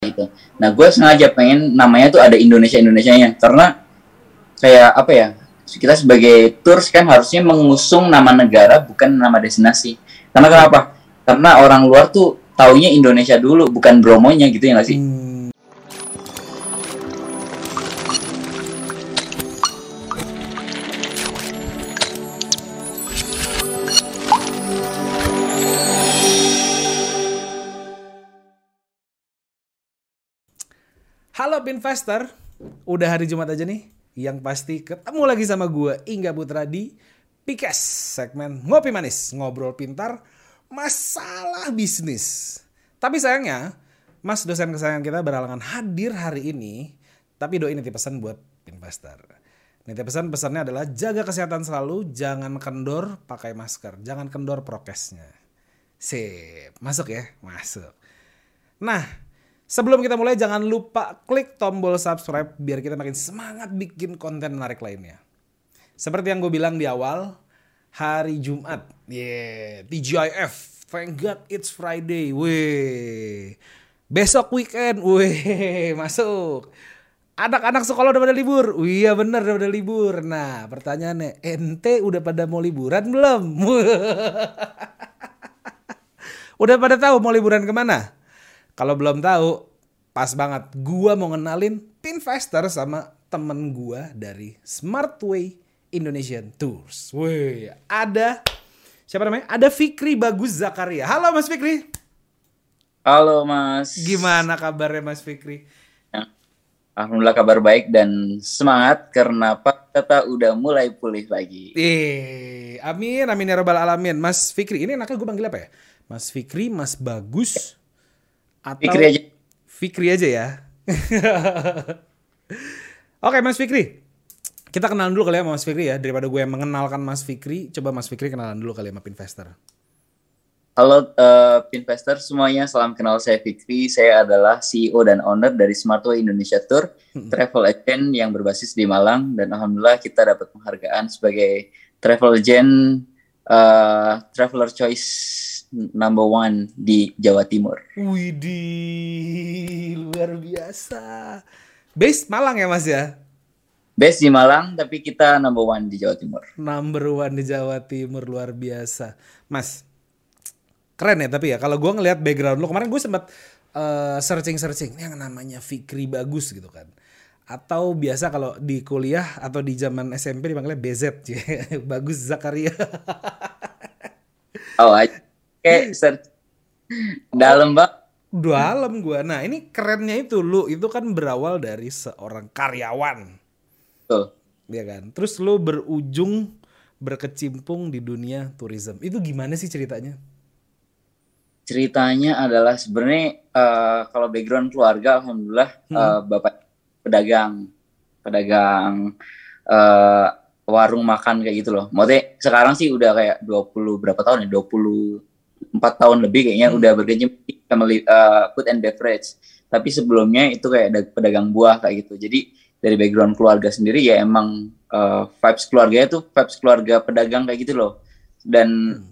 gitu. Nah gue sengaja pengen namanya tuh ada Indonesia Indonesianya karena kayak apa ya kita sebagai tours kan harusnya mengusung nama negara bukan nama destinasi. Karena kenapa? Karena orang luar tuh taunya Indonesia dulu bukan Bromonya gitu ya nggak sih? Hmm. Halo Pinvestor, udah hari Jumat aja nih. Yang pasti ketemu lagi sama gue, Ingga Putra di Pikes, segmen Ngopi Manis, Ngobrol Pintar, Masalah Bisnis. Tapi sayangnya, Mas dosen kesayangan kita berhalangan hadir hari ini, tapi doain nanti pesan buat Pinvestor. Nanti pesan pesannya adalah jaga kesehatan selalu, jangan kendor pakai masker, jangan kendor prokesnya. Sip, masuk ya, masuk. Nah, Sebelum kita mulai jangan lupa klik tombol subscribe biar kita makin semangat bikin konten menarik lainnya. Seperti yang gue bilang di awal, hari Jumat, yeah, TGIF, thank God it's Friday, weh. Besok weekend, weh, masuk. Anak-anak sekolah udah pada libur, oh, iya bener udah pada libur. Nah pertanyaannya, ente udah pada mau liburan belum? udah pada tahu mau liburan ke mana? Kalau belum tahu, pas banget. Gua mau ngenalin Pinvestor sama temen gua dari Smartway Indonesian Tours. Wih, ada siapa namanya? Ada Fikri Bagus Zakaria. Halo Mas Fikri. Halo Mas. Gimana kabarnya Mas Fikri? Ya. Alhamdulillah kabar baik dan semangat karena Pak Tata udah mulai pulih lagi. Eh, amin, amin ya robbal alamin. Mas Fikri, ini enaknya gue panggil apa ya? Mas Fikri, Mas Bagus, atau Fikri aja. Fikri aja ya. Oke Mas Fikri, kita kenalan dulu kali ya Mas Fikri ya. Daripada gue yang mengenalkan Mas Fikri, coba Mas Fikri kenalan dulu kali ya sama Pinvestor. Halo uh, Pinvestor semuanya, salam kenal saya Fikri. Saya adalah CEO dan owner dari Smartway Indonesia Tour, hmm. travel agent yang berbasis di Malang. Dan Alhamdulillah kita dapat penghargaan sebagai travel agent uh, Traveler Choice number one di Jawa Timur. Widih, luar biasa. Base Malang ya mas ya? Base di Malang, tapi kita number one di Jawa Timur. Number one di Jawa Timur, luar biasa. Mas, keren ya tapi ya, kalau gue ngelihat background lo, kemarin gue sempat uh, searching-searching, yang namanya Fikri Bagus gitu kan. Atau biasa kalau di kuliah atau di zaman SMP dipanggilnya BZ, Bagus Zakaria. oh, kayak search dalam bang. Dalam gua. Nah ini kerennya itu lu itu kan berawal dari seorang karyawan. Tuh ya kan? Terus lu berujung berkecimpung di dunia tourism itu gimana sih ceritanya? Ceritanya adalah sebenarnya uh, kalau background keluarga alhamdulillah hmm. uh, bapak pedagang. Pedagang uh, warung makan kayak gitu loh. Maksudnya sekarang sih udah kayak 20 berapa tahun ya? 20 empat tahun lebih kayaknya hmm. udah berkecimpung di family uh, food and beverage. Tapi sebelumnya itu kayak pedagang buah kayak gitu. Jadi dari background keluarga sendiri ya emang uh, vibes keluarga itu vibes keluarga pedagang kayak gitu loh. Dan hmm.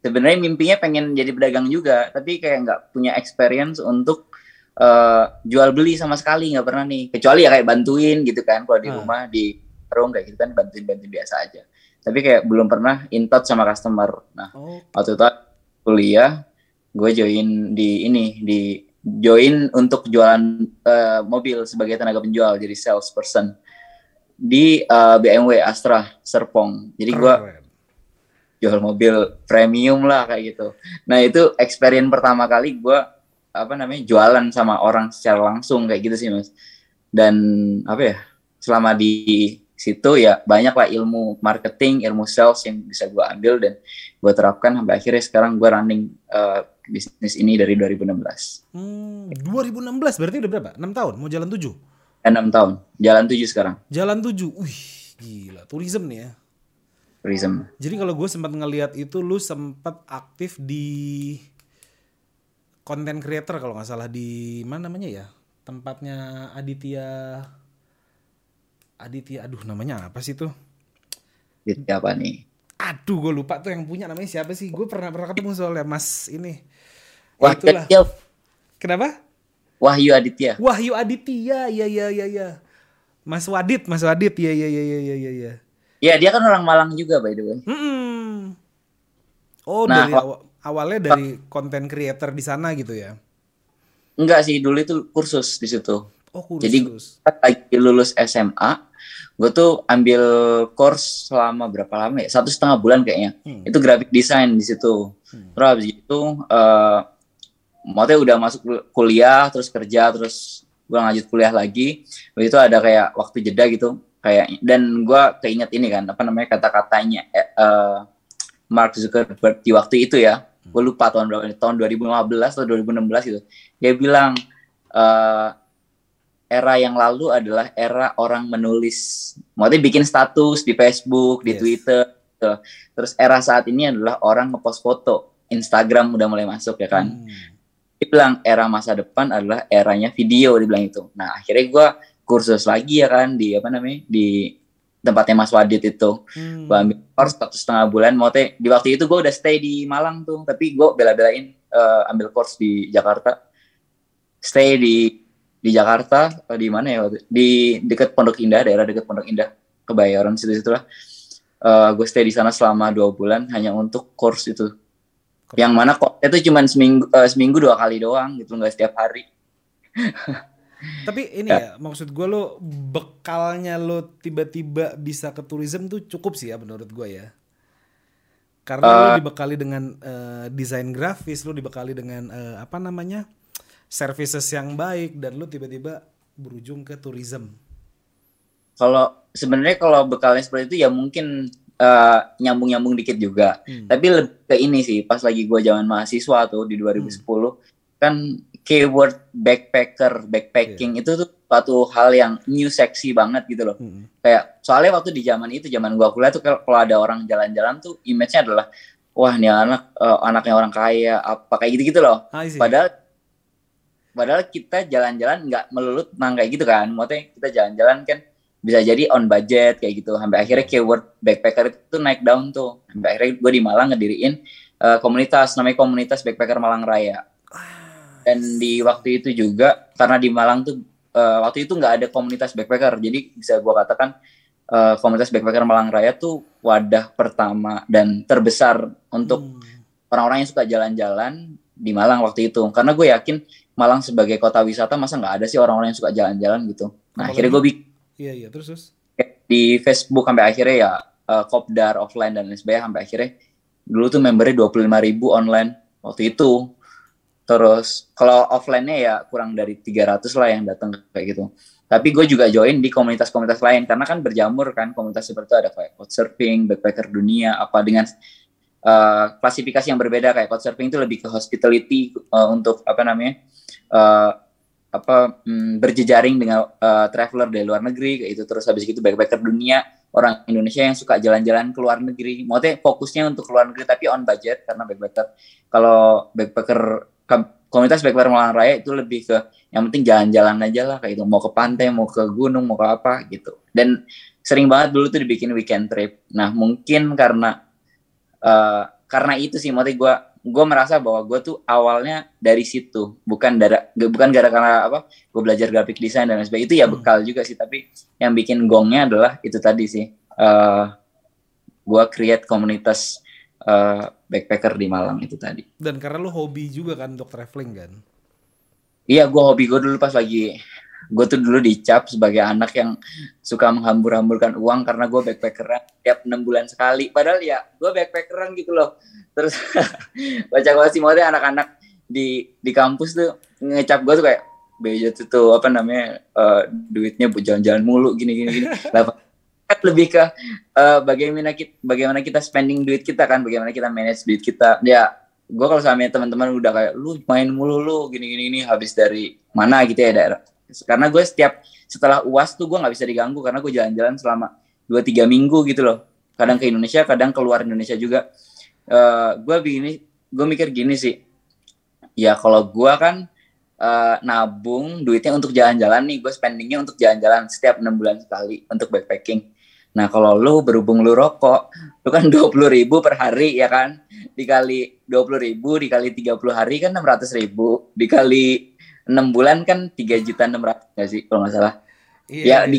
sebenarnya mimpinya pengen jadi pedagang juga, tapi kayak nggak punya experience untuk uh, jual beli sama sekali nggak pernah nih. Kecuali ya kayak bantuin gitu kan kalau di hmm. rumah di warung kayak gitu kan bantuin-bantuin biasa aja. Tapi kayak belum pernah in touch sama customer. Nah, oh. waktu itu kuliah gue join di ini di join untuk jualan uh, mobil sebagai tenaga penjual jadi salesperson di uh, eh, BMW Astra Serpong. Jadi gue jual mobil premium lah kayak gitu. Nah itu experience pertama kali gue apa namanya jualan sama orang secara langsung kayak gitu sih mas. Dan apa ya selama di situ ya banyak lah ilmu marketing, ilmu sales yang bisa gue ambil dan gue terapkan sampai akhirnya sekarang gue running uh, bisnis ini dari 2016. Hmm, 2016 berarti udah berapa? 6 tahun? Mau jalan 7? 6 eh, tahun. Jalan 7 sekarang. Jalan 7. Wih, gila. Tourism nih ya. Tourism. Jadi kalau gue sempat ngeliat itu lu sempat aktif di content creator kalau nggak salah di mana namanya ya? Tempatnya Aditya Aditya, aduh namanya apa sih tuh? Aditya apa nih? Aduh, gue lupa tuh yang punya namanya siapa sih? Gue pernah pernah ketemu soalnya Mas ini. Wah, itulah. Kecil. Kenapa? Wahyu Aditya. Wahyu Aditya, iya iya iya iya. Mas Wadit, Mas Wadit, iya iya iya iya iya iya. Ya dia kan orang Malang juga by the way. Mm-mm. Oh Nah, dari awa- awalnya dari konten creator di sana gitu ya? Enggak sih dulu itu kursus di situ. Oh kursus. Jadi lagi lulus SMA, gue tuh ambil course selama berapa lama ya? Satu setengah bulan kayaknya. Hmm. Itu graphic design di situ. Hmm. Terus habis itu, eh maksudnya udah masuk kuliah, terus kerja, terus gue lanjut kuliah lagi. Habis itu ada kayak waktu jeda gitu, kayak dan gue keinget ini kan, apa namanya kata-katanya eh, eh, Mark Zuckerberg di waktu itu ya. Gue lupa tahun berapa, tahun 2015 atau 2016 gitu. Dia bilang eh era yang lalu adalah era orang menulis. Maksudnya bikin status di Facebook, di Yes. Twitter. gitu. Terus era saat ini adalah orang ngepost foto. Instagram udah mulai masuk ya kan. Hmm. Dia bilang era masa depan adalah eranya video, dia bilang itu. Nah akhirnya gue kursus lagi ya kan di apa namanya di tempatnya Mas Wadid itu. Hmm. Gue ambil course satu setengah bulan. Maksudnya di waktu itu gue udah stay di Malang tuh, tapi gue bela-belain eh, ambil course di Jakarta. Stay di di Jakarta eh, di mana ya waktu di dekat Pondok Indah, daerah dekat Pondok Indah, Kebayoran situ situlah. gue stay di sana selama dua bulan hanya untuk course itu. Yang mana kok itu cuma seminggu eh, seminggu dua kali doang gitu, nggak setiap hari. Tapi ini ya, maksud gue lo bekalnya lo tiba-tiba bisa ke tourism tuh cukup sih ya menurut gue ya. Karena lo dibekali dengan eh, desain grafis, lo dibekali dengan eh, apa namanya services yang baik dan lo tiba-tiba berujung ke tourism. Kalau sebenarnya kalau bekalnya seperti itu ya mungkin eh, nyambung-nyambung dikit juga. Hmm. Tapi lebih ke ini sih, pas lagi gue zaman mahasiswa tuh di 2010, kan keyword backpacker, backpacking itu tuh suatu hal yang new seksi banget gitu loh. Hmm. Kayak soalnya waktu di zaman itu, zaman gua kuliah tuh kalau ada orang jalan-jalan tuh image-nya adalah wah ini anak eh, anaknya orang kaya apa kayak gitu-gitu loh. Padahal padahal kita jalan-jalan nggak melulu tentang kayak gitu kan. Maksudnya kita jalan-jalan kan bisa jadi on budget kayak gitu. Sampai akhirnya keyword backpacker itu naik down tuh. Sampai akhirnya gue di Malang ngediriin eh, komunitas namanya komunitas backpacker Malang Raya. Dan di waktu itu juga karena di Malang tuh eh, waktu itu nggak ada komunitas backpacker. Jadi bisa gue katakan eh, komunitas backpacker Malang Raya tuh wadah pertama dan terbesar untuk Hmm. orang-orang yang suka jalan-jalan di Malang waktu itu karena gue yakin Malang sebagai kota wisata masa nggak ada sih orang-orang yang suka jalan-jalan gitu? Nah Apalagi- akhirnya gue bikin Iya iya terus terus. di Facebook sampai akhirnya ya eh, Kopdar offline dan lain sebagainya sampai akhirnya dulu tuh membernya 25.000 ribu online waktu itu. Terus kalau offline-nya ya kurang dari 300 lah yang datang kayak gitu. Tapi gue juga join di komunitas-komunitas lain karena kan berjamur kan komunitas seperti itu ada kayak couchsurfing, backpacker dunia apa dengan eh, klasifikasi yang berbeda kayak couchsurfing itu lebih ke hospitality eh, untuk apa namanya eh, apa mm, berjejaring dengan eh, traveler dari luar negeri kayak itu terus habis itu backpacker dunia orang Indonesia yang suka jalan-jalan ke luar negeri. Maksudnya fokusnya untuk ke luar negeri tapi on budget karena backpacker kalau backpacker komunitas backpacker Malang Raya itu lebih ke yang penting jalan-jalan aja lah kayak itu mau ke pantai mau ke gunung mau ke apa gitu. Dan sering banget dulu tuh dibikin weekend trip. Nah mungkin karena eh, karena itu sih maksudnya gue gue merasa bahwa gue tuh awalnya dari situ bukan dari bukan gara-gara apa gue belajar graphic design dan sebagainya itu ya Hmm. bekal juga sih tapi yang bikin gongnya adalah itu tadi sih eh gue create komunitas eh, backpacker di Malang itu tadi Dan karena lo hobi juga kan untuk traveling kan. Iya, gue hobi gue dulu pas lagi gue tuh dulu dicap sebagai anak yang suka menghambur-hamburkan uang karena gue backpackeran tiap enam bulan sekali. Padahal ya gue backpackeran gitu loh. Terus baca gue sih maksudnya anak-anak di di kampus tuh ngecap gue tuh kayak bejo tuh, tuh apa namanya eh, duitnya buat jalan-jalan mulu gini gini gini. Kan lebih ke eh, bagaimana kita bagaimana kita spending duit kita kan, bagaimana kita manage duit kita. Ya gue kalau sama teman-teman udah kayak lu main mulu lu gini gini ini habis dari mana gitu ya daerah karena gue setiap setelah uas tuh gue nggak bisa diganggu karena gue jalan-jalan selama 2-3 minggu gitu loh. Kadang ke Indonesia kadang keluar Indonesia juga. Eh gue begini gue mikir gini sih. Ya kalau gue kan eh, nabung duitnya untuk jalan-jalan nih gue spendingnya untuk jalan-jalan setiap enam bulan sekali untuk backpacking. Nah kalau lu berhubung lu rokok lu kan 20 ribu per hari ya kan? Dikali 20 ribu dikali 30 hari kan 600 ribu. Dikali enam bulan kan tiga juta enam ratus nggak sih kalau nggak salah Iya, ya iya. di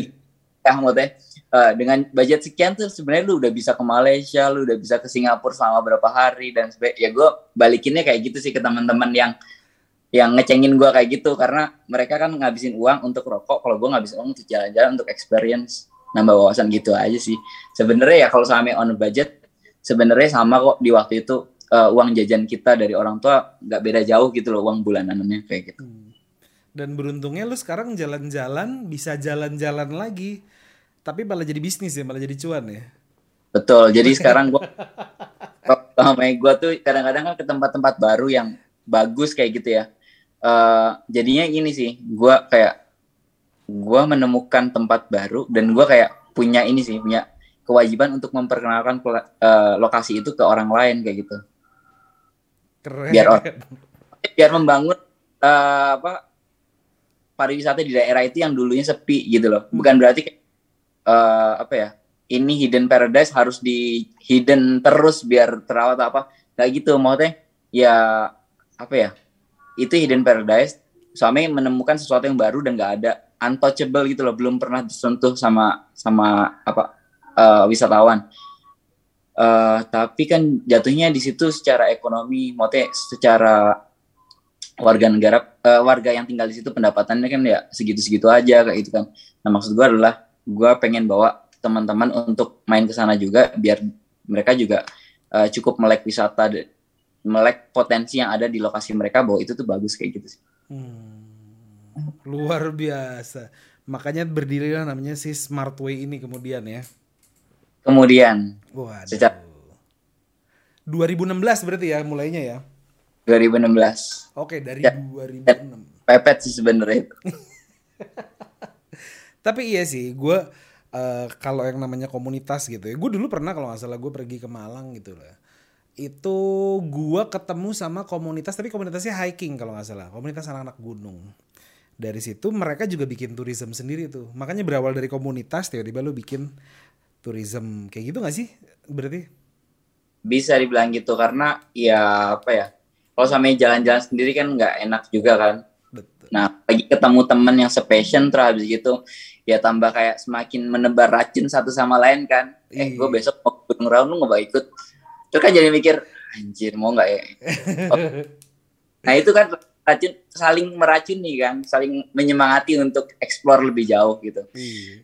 ya maksudnya eh, dengan budget sekian tuh sebenarnya lu udah bisa ke Malaysia lu udah bisa ke Singapura selama berapa hari dan sebagainya ya gue balikinnya kayak gitu sih ke teman-teman yang yang ngecengin gue kayak gitu karena mereka kan ngabisin uang untuk rokok kalau gue ngabisin uang untuk jalan-jalan untuk experience nambah wawasan gitu aja sih sebenarnya ya kalau sama on budget sebenarnya sama kok di waktu itu eh, uang jajan kita dari orang tua nggak beda jauh gitu loh uang bulanannya kayak gitu Hmm. Dan beruntungnya lu sekarang jalan-jalan bisa jalan-jalan lagi. Tapi malah jadi bisnis ya, malah jadi cuan ya. Betul. Jadi sekarang gua sama gue tuh kadang-kadang kan ke tempat-tempat baru yang bagus kayak gitu ya. Eh jadinya gini sih, gua kayak gua menemukan tempat baru dan gua kayak punya ini sih, punya kewajiban untuk memperkenalkan eh, lokasi itu ke orang lain kayak gitu. Keren. Biar orang- Biar membangun eh, apa pariwisata di daerah itu yang dulunya sepi gitu loh. Bukan berarti eh, apa ya? Ini hidden paradise harus di hidden terus biar terawat apa. Kayak gitu maksudnya ya apa ya? Itu hidden paradise suami menemukan sesuatu yang baru dan nggak ada untouchable gitu loh, belum pernah disentuh sama sama apa eh, wisatawan. Eh, tapi kan jatuhnya di situ secara ekonomi, maksudnya secara warga negara eh, warga yang tinggal di situ pendapatannya kan ya segitu-segitu aja kayak gitu kan. Nah maksud gue adalah gue pengen bawa teman-teman untuk main ke sana juga biar mereka juga eh, cukup melek wisata, melek potensi yang ada di lokasi mereka bahwa itu tuh bagus kayak gitu sih. Hmm. Luar biasa. Makanya berdirilah namanya si Smartway ini kemudian ya. Kemudian Waduh. Sejak- 2016 berarti ya mulainya ya. 2016 Oke, dari Ya. 2006. pepet sih sebenarnya itu. Tapi iya sih, gue eh, kalau yang namanya komunitas gitu ya, gue dulu pernah kalau nggak salah gue pergi ke Malang gitu lah. Itu gue ketemu sama komunitas, tapi komunitasnya hiking kalau nggak salah, komunitas anak-anak gunung. Dari situ mereka juga bikin tourism sendiri tuh. Makanya berawal dari komunitas, tiba-tiba lu bikin tourism kayak gitu nggak sih? Berarti? bisa dibilang gitu karena ya apa ya kalau sama jalan-jalan sendiri kan nggak enak juga kan Betul. nah lagi ketemu temen yang sepassion terus habis gitu ya tambah kayak semakin menebar racun satu sama lain kan eh Iya. gue besok mau ke Gunung Raung lu nggak mau ikut itu kan jadi mikir anjir mau nggak ya nah itu kan racun saling meracuni kan saling menyemangati untuk explore lebih jauh gitu Iya.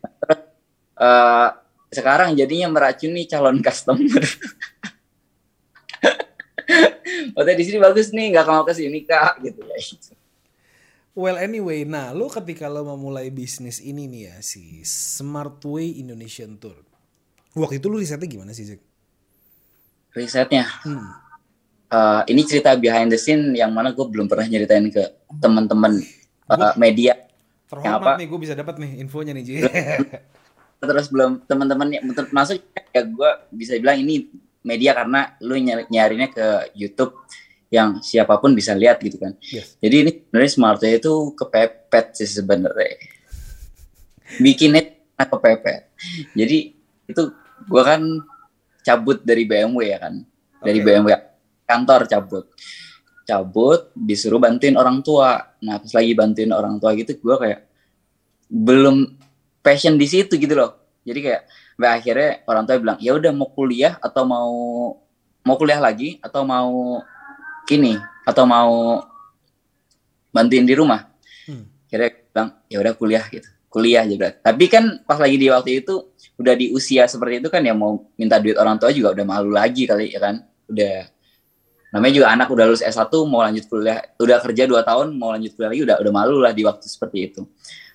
Eh, sekarang jadinya meracuni calon customer. Maksudnya di sini bagus nih, nggak mau ke sini kak, gitu ya. Well anyway, nah lu ketika lo memulai bisnis ini nih ya si Smartway Indonesian Tour. Waktu itu lu risetnya gimana sih, Zik? Risetnya, Hmm. eh, ini cerita behind the scene yang mana gue belum pernah nyeritain ke teman-teman eh, media. Terhormat apa? nih gue bisa dapat nih infonya nih, Ji. Terus belum teman-teman masuk ya gue bisa bilang ini media karena lu nyari- nyarinya ke YouTube yang siapa pun bisa lihat gitu kan. yes. Jadi ini sebenarnya smartnya itu kepepet sih sebenarnya. Bikinnya kepepet. Jadi itu gua kan cabut dari BMW ya kan. Dari Oke. BMW kantor cabut. Cabut disuruh bantuin orang tua. Nah, pas lagi bantuin orang tua gitu gua kayak belum passion di situ gitu loh. Jadi kayak sampai akhirnya orang tua bilang, "Ya udah mau kuliah atau mau mau kuliah lagi atau mau ini atau mau bantuin di rumah. Hmm. kira bilang ya udah kuliah gitu. Kuliah juga tapi kan pas lagi di waktu itu udah di usia seperti itu kan ya mau minta duit orang tua juga udah malu lagi kali ya kan? Udah namanya juga anak udah lulus S1 mau lanjut kuliah udah kerja 2 tahun mau lanjut kuliah lagi udah udah malu lah di waktu seperti itu.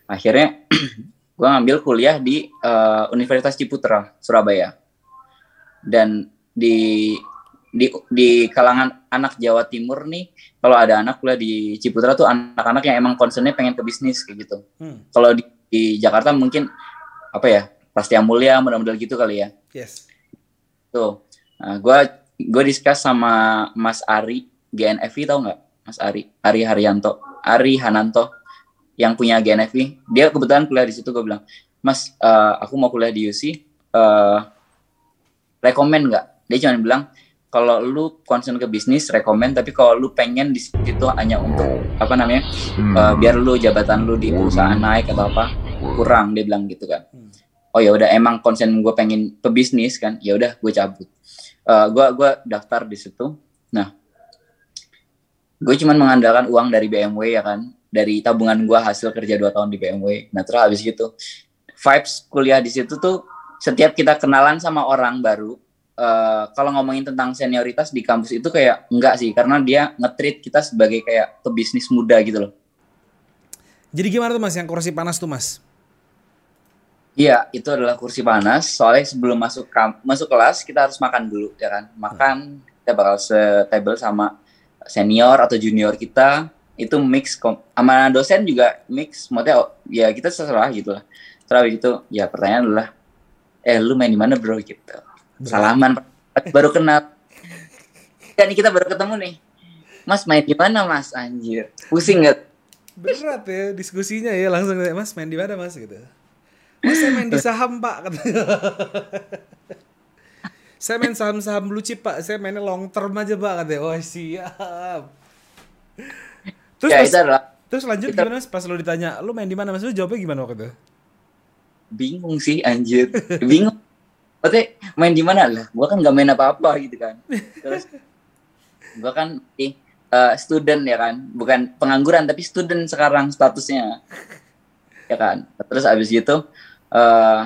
Akhirnya gua ngambil kuliah di eh, Universitas Ciputra Surabaya. Dan di di di kalangan anak Jawa Timur nih kalau ada anak kuliah di Ciputra tuh anak-anak yang emang concernnya pengen ke bisnis kayak gitu. Hmm. kalau di, di Jakarta mungkin apa ya Prastia Mulia mudah-mudahan gitu kali ya. Yes. tuh. Nah, gue gue discuss sama Mas Ari GNFI tau nggak? Mas Ari Ari Haryanto Ari Hananto yang punya GNFI dia kebetulan kuliah di situ gue bilang Mas eh, aku mau kuliah di UC eh rekomend nggak? Dia cuma bilang kalau lu concern ke bisnis rekomend tapi kalau lu pengen di situ hanya untuk apa namanya uh, biar lu jabatan lu di perusahaan naik atau apa kurang dia bilang gitu kan. Oh ya udah emang concern gue pengen pebisnis kan ya udah gue cabut. Uh, gue gua daftar di situ. Nah gue cuman mengandalkan uang dari BMW ya kan dari tabungan gue hasil kerja dua tahun di BMW nah terus habis gitu vibes kuliah di situ tuh setiap kita kenalan sama orang baru uh, kalau ngomongin tentang senioritas di kampus itu kayak enggak sih karena dia ngetrit kita sebagai kayak pebisnis muda gitu loh. Jadi gimana tuh mas yang kursi panas tuh mas? Iya itu adalah kursi panas soalnya sebelum masuk kamp masuk kelas kita harus makan dulu ya kan makan kita bakal setable sama senior atau junior kita itu mix sama dosen juga mix. Maksudnya oh, ya kita seserah gitu lah. Terus itu ya pertanyaan adalah eh lu main di mana bro? gitu. Salaman. Baru kenal. Kan kita baru ketemu nih. Mas main di mana mas? Anjir. Pusing nggak? Berat ya diskusinya ya langsung mas main di mana mas? gitu. Mas saya main di saham pak. Saya main saham-saham blue chip pak. Saya mainnya long term aja pak katanya. Oh siap terus ya, adalah, terus lanjut kita, gimana pas lo ditanya lu main di mana mas lu jawabnya gimana waktu itu bingung sih anjir bingung Maksudnya main di mana lah? Gua kan gak main apa-apa gitu kan. Terus gua kan eh, uh, student ya kan, bukan pengangguran tapi student sekarang statusnya. Ya kan. Terus abis gitu uh,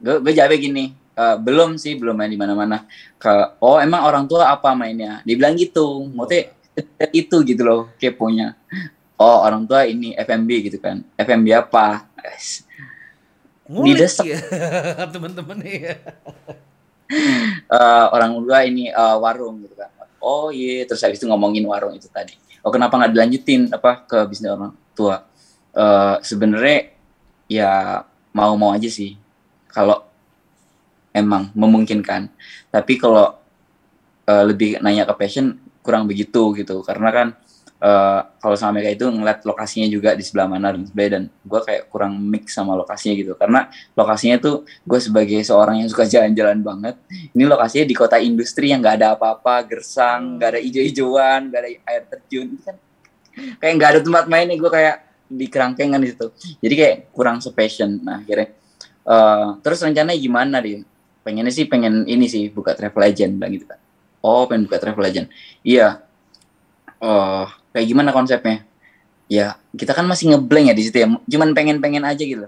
gue gue jawab gini, uh, belum sih belum main di mana-mana. Ke oh emang orang tua apa mainnya? Dibilang gitu. Maksudnya itu gitu loh keponya. Oh orang tua ini FMB gitu kan. FMB apa? Ngulik ya teman-teman ya. uh, orang tua ini uh, warung gitu kan. Oh iya, terus habis itu ngomongin warung itu tadi. Oh kenapa nggak dilanjutin apa ke bisnis orang tua? Uh, Sebenarnya ya mau-mau aja sih kalau emang memungkinkan. Tapi kalau uh, lebih nanya ke passion kurang begitu gitu. Karena kan uh, kalau sama mereka itu ngeliat lokasinya juga di sebelah mana dan sebagainya dan gue kayak kurang mix sama lokasinya gitu. Karena lokasinya tuh gue sebagai seorang yang suka jalan-jalan banget ini lokasinya di kota industri yang nggak ada apa-apa gersang nggak ada ijo-ijoan nggak ada air terjun. Kan kayak nggak ada tempat main nih gue kayak di kerangkengan di situ jadi kayak kurang sepassion. Nah akhirnya uh, terus rencananya gimana dia pengennya sih pengen ini sih buka travel agent bilang gitu kan oh pengen buka travel agent iya. Oh kayak gimana konsepnya? Ya kita kan masih ngeblank ya di situ ya. Cuman pengen-pengen aja gitu.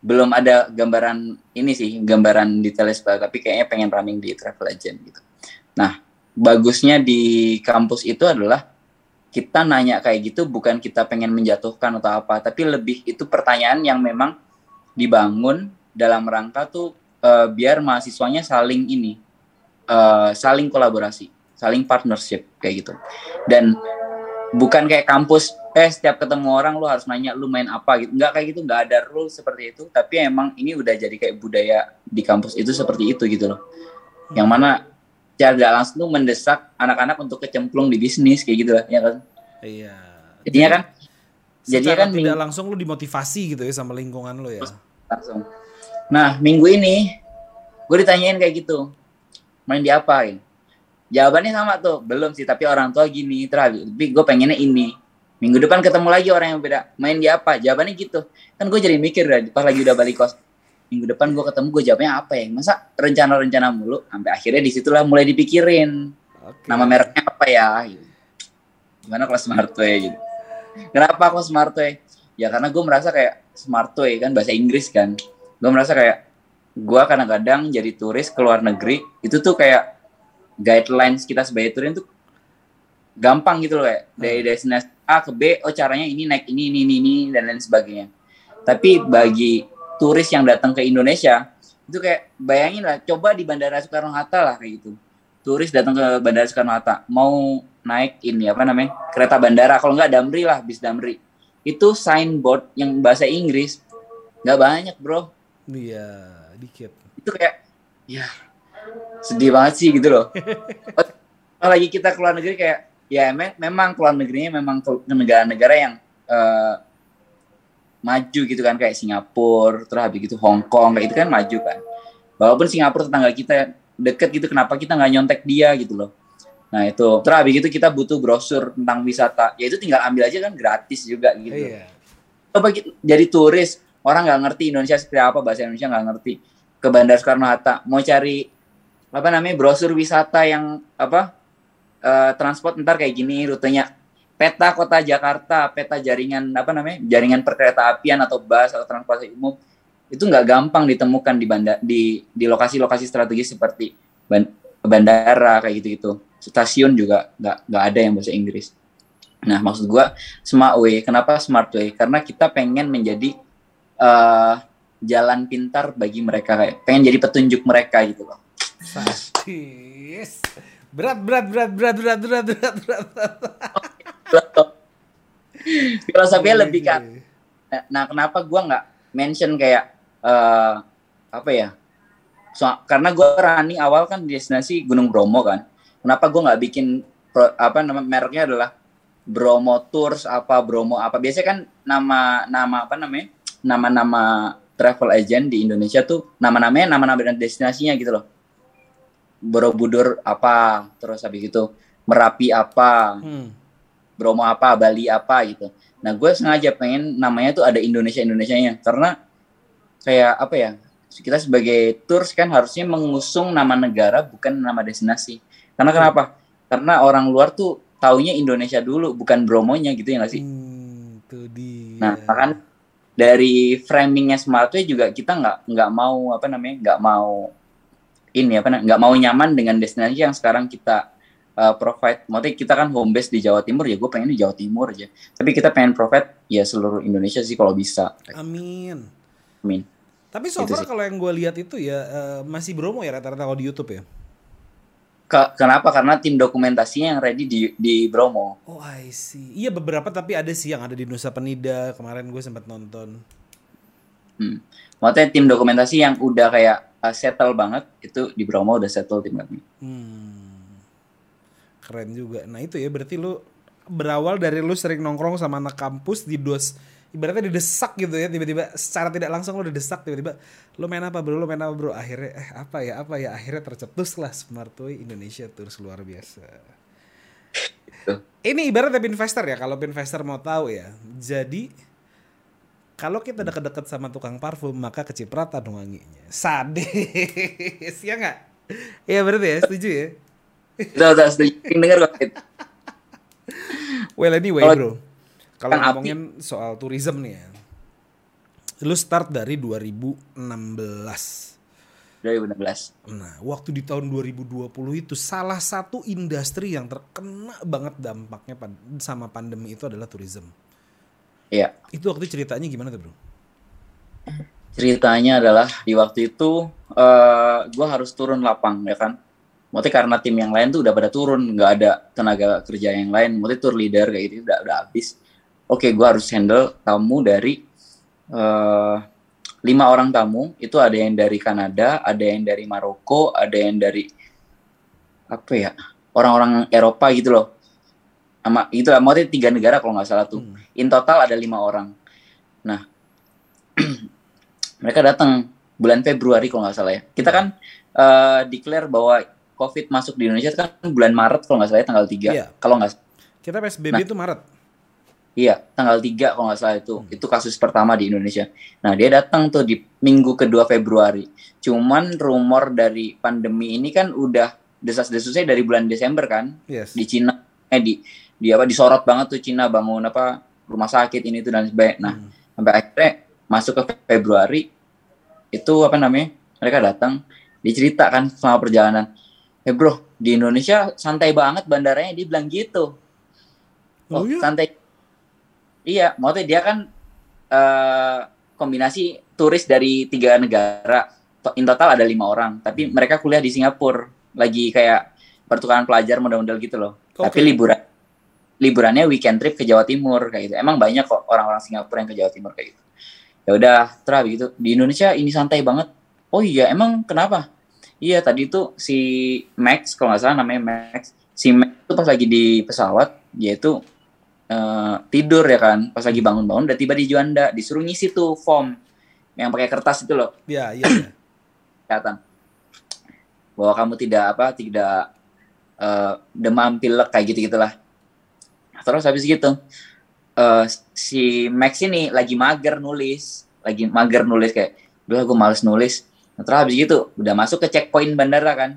Belum ada gambaran ini sih gambaran detailnya tapi kayaknya pengen running di travel agent gitu. Nah bagusnya di kampus itu adalah kita nanya kayak gitu bukan kita pengen menjatuhkan atau apa tapi lebih itu pertanyaan yang memang dibangun dalam rangka tuh uh, biar mahasiswanya saling ini uh, saling kolaborasi saling partnership kayak gitu. Dan bukan kayak kampus eh setiap ketemu orang lu harus nanya lu main apa gitu. Nggak kayak gitu nggak ada rule seperti itu. Tapi emang ini udah jadi kayak budaya di kampus itu seperti itu gitu loh. Yang mana secara langsung tuh mendesak anak-anak untuk kecemplung di bisnis kayak gitu lah ya kan? Iya. Jadinya kan jadinya kan tidak langsung lu dimotivasi gitu ya sama lingkungan lu ya? Langsung. Nah minggu ini gue ditanyain kayak gitu main di apa ya Jawabannya sama tuh, belum sih, tapi orang tua gini, terus tapi gue pengennya ini. Minggu depan ketemu lagi orang yang beda, main di apa? Jawabannya gitu. Kan gue jadi mikir pas lagi udah balik kos. Minggu depan gue ketemu gue jawabnya apa ya? Masa rencana-rencana mulu? Sampai akhirnya di situlah mulai dipikirin. Okay. Nama mereknya apa ya? Gimana kelas Smartway gitu. Kenapa kelas Smartway? Ya karena gue merasa kayak Smartway kan bahasa Inggris kan. Gue merasa kayak gue kadang-kadang jadi turis ke luar negeri itu tuh kayak guidelines kita sebagai turin tuh gampang gitu loh kayak hmm. dari destinasi A ke B oh caranya ini naik ini ini ini, ini dan lain sebagainya. Tapi bagi turis yang datang ke Indonesia itu kayak bayangin lah coba di Bandara Soekarno Hatta lah kayak gitu. Turis datang ke Bandara Soekarno Hatta mau naik ini apa namanya kereta bandara kalau nggak Damri lah bis Damri. Itu signboard yang bahasa Inggris nggak banyak bro. Iya dikit itu kayak ya sedih banget sih gitu loh. lagi kita keluar negeri kayak ya me memang keluar negerinya memang ke negara-negara yang uh, maju gitu kan kayak Singapura, terus habis gitu Hong Kong kayak itu kan maju kan. Walaupun Singapura tetangga kita deket gitu kenapa kita nggak nyontek dia gitu loh nah itu terus habis itu kita butuh brosur tentang wisata ya itu tinggal ambil aja kan gratis juga gitu Iya. coba kita- jadi turis orang nggak ngerti Indonesia seperti apa bahasa Indonesia nggak ngerti. Ke Bandar Soekarno Hatta mau cari apa namanya brosur wisata yang apa eh, transport ntar kayak gini rutenya. Peta kota Jakarta peta jaringan apa namanya jaringan perkereta apian atau bus atau transportasi umum itu nggak gampang ditemukan di bandar di di lokasi-lokasi strategis seperti ban- bandara kayak gitu gitu stasiun juga nggak nggak ada yang bahasa Inggris. Nah maksud gua smart way. Kenapa smart way? Karena kita pengen menjadi eh, jalan pintar bagi mereka kayak pengen jadi petunjuk mereka gitu loh Sadis. Berat, berat, berat, berat, berat, berat, berat, berat. filosofinya lebih kan Nah, kenapa gua nggak mention kayak eh apa ya? So, karena gua running awal kan destinasi Gunung Bromo kan. Kenapa gua nggak bikin pro- apa nama mereknya adalah Bromo Tours apa Bromo apa. Biasanya kan nama nama apa namanya? Nama-nama travel agent di Indonesia tuh nama-namanya nama-nama destinasinya gitu loh. Borobudur apa, terus habis itu Merapi apa, Hmm. Bromo apa, Bali apa gitu. Nah, gue sengaja pengen namanya tuh ada Indonesia Indonesianya karena kayak apa ya? Kita sebagai tours kan harusnya mengusung nama negara bukan nama destinasi. Karena kenapa? Karena orang luar tuh taunya Indonesia dulu bukan Bromonya gitu ya nggak sih? Hmm, itu dia. Nah, kan dari framingnya Smartway juga kita nggak nggak mau apa namanya nggak mau ini apa nggak mau nyaman dengan destinasi yang sekarang kita uh, provide. Maksudnya kita kan home base di Jawa Timur ya gue pengen di Jawa Timur aja. Tapi kita pengen provide ya seluruh Indonesia sih kalau bisa. Amin. Amin. Tapi so Itu far kalau yang gue lihat itu ya eh, masih Bromo ya rata-rata kalau di YouTube ya. Ke- kenapa? Karena tim dokumentasinya yang ready di di Bromo. Oh I see. Iya beberapa tapi ada sih yang ada di Nusa Penida kemarin gue sempat nonton. Hmm. Maksudnya tim dokumentasi yang udah kayak uh, settle banget itu di Bromo udah settle tim kami. Hmm. Keren juga. Nah itu ya berarti lu berawal dari lu sering nongkrong sama anak kampus di dos ibaratnya didesak gitu ya tiba-tiba secara tidak langsung lu didesak tiba-tiba lu main apa bro? Lu main apa bro? Akhirnya eh apa ya apa ya? Akhirnya tercetus lah Smart Way Indonesia Tours luar biasa. Tuh. ini ibaratnya investor ya kalau investor mau tahu ya. Jadi kalau kita deket-deket sama tukang parfum maka kecipratan wanginya. Sadis ya nggak? Iya berarti ya setuju ya? Itu udah setuju. Dengar kok. Well anyway bro, kalau kan api. ngomongin soal tourism nih ya, lu start dari 2016. 2016. Nah, waktu di tahun 2020 itu salah satu industri yang terkena banget dampaknya sama pandemi itu adalah tourism. Iya. Itu waktu ceritanya gimana tuh bro? ceritanya adalah di waktu itu eh gue harus turun lapang ya kan Maksudnya karena tim yang lain tuh udah pada turun nggak ada tenaga kerja yang lain Maksudnya tour leader kayak gitu udah udah habis oke gue harus handle tamu dari eh lima orang tamu itu ada yang dari Kanada ada yang dari Maroko ada yang dari apa ya orang-orang Eropa gitu loh sama itu lah maksudnya tiga negara kalau nggak salah tuh Hmm. in total ada lima orang nah mereka datang bulan Februari kalau nggak salah ya. Kita kan eh, declare bahwa COVID masuk di Indonesia kan bulan Maret kalau nggak salah ya, tanggal 3. Iya. Kalau nggak Kita PSBB Nah. itu Maret. Iya, tanggal 3 kalau nggak salah itu. Itu kasus pertama di Indonesia. Nah, dia datang tuh di minggu kedua Februari. Cuman rumor dari pandemi ini kan udah desas-desusnya dari bulan Desember kan Yes. di Cina eh di di apa disorot banget tuh Cina bangun apa rumah sakit ini itu dan sebagainya. Nah, Hmm. sampai akhirnya masuk ke Februari itu apa namanya mereka datang diceritakan selama perjalanan eh bro di Indonesia santai banget bandaranya dia bilang gitu Oh, oh, iya? santai iya maksudnya dia kan eh, kombinasi turis dari tiga negara in total ada lima orang tapi Hmm. mereka kuliah di Singapura lagi kayak pertukaran pelajar model-model gitu loh. Oke. tapi liburan liburannya weekend trip ke Jawa Timur kayak gitu. Emang banyak kok orang-orang Singapura yang ke Jawa Timur kayak gitu. Ya udah terus gitu di Indonesia ini santai banget. Oh iya emang kenapa? Iya tadi tuh si Max kalau nggak salah namanya Max si Max itu pas lagi di pesawat dia itu eh, tidur ya kan pas lagi bangun-bangun udah tiba di Juanda disuruh ngisi tuh form yang pakai kertas itu loh. Ya, iya, iya. kesehatan bahwa kamu tidak apa tidak uh, demam pilek kayak gitu gitulah terus habis gitu uh, si Max ini lagi mager nulis lagi mager nulis kayak udah gue males nulis. Nah, terus habis gitu udah masuk ke checkpoint bandara kan.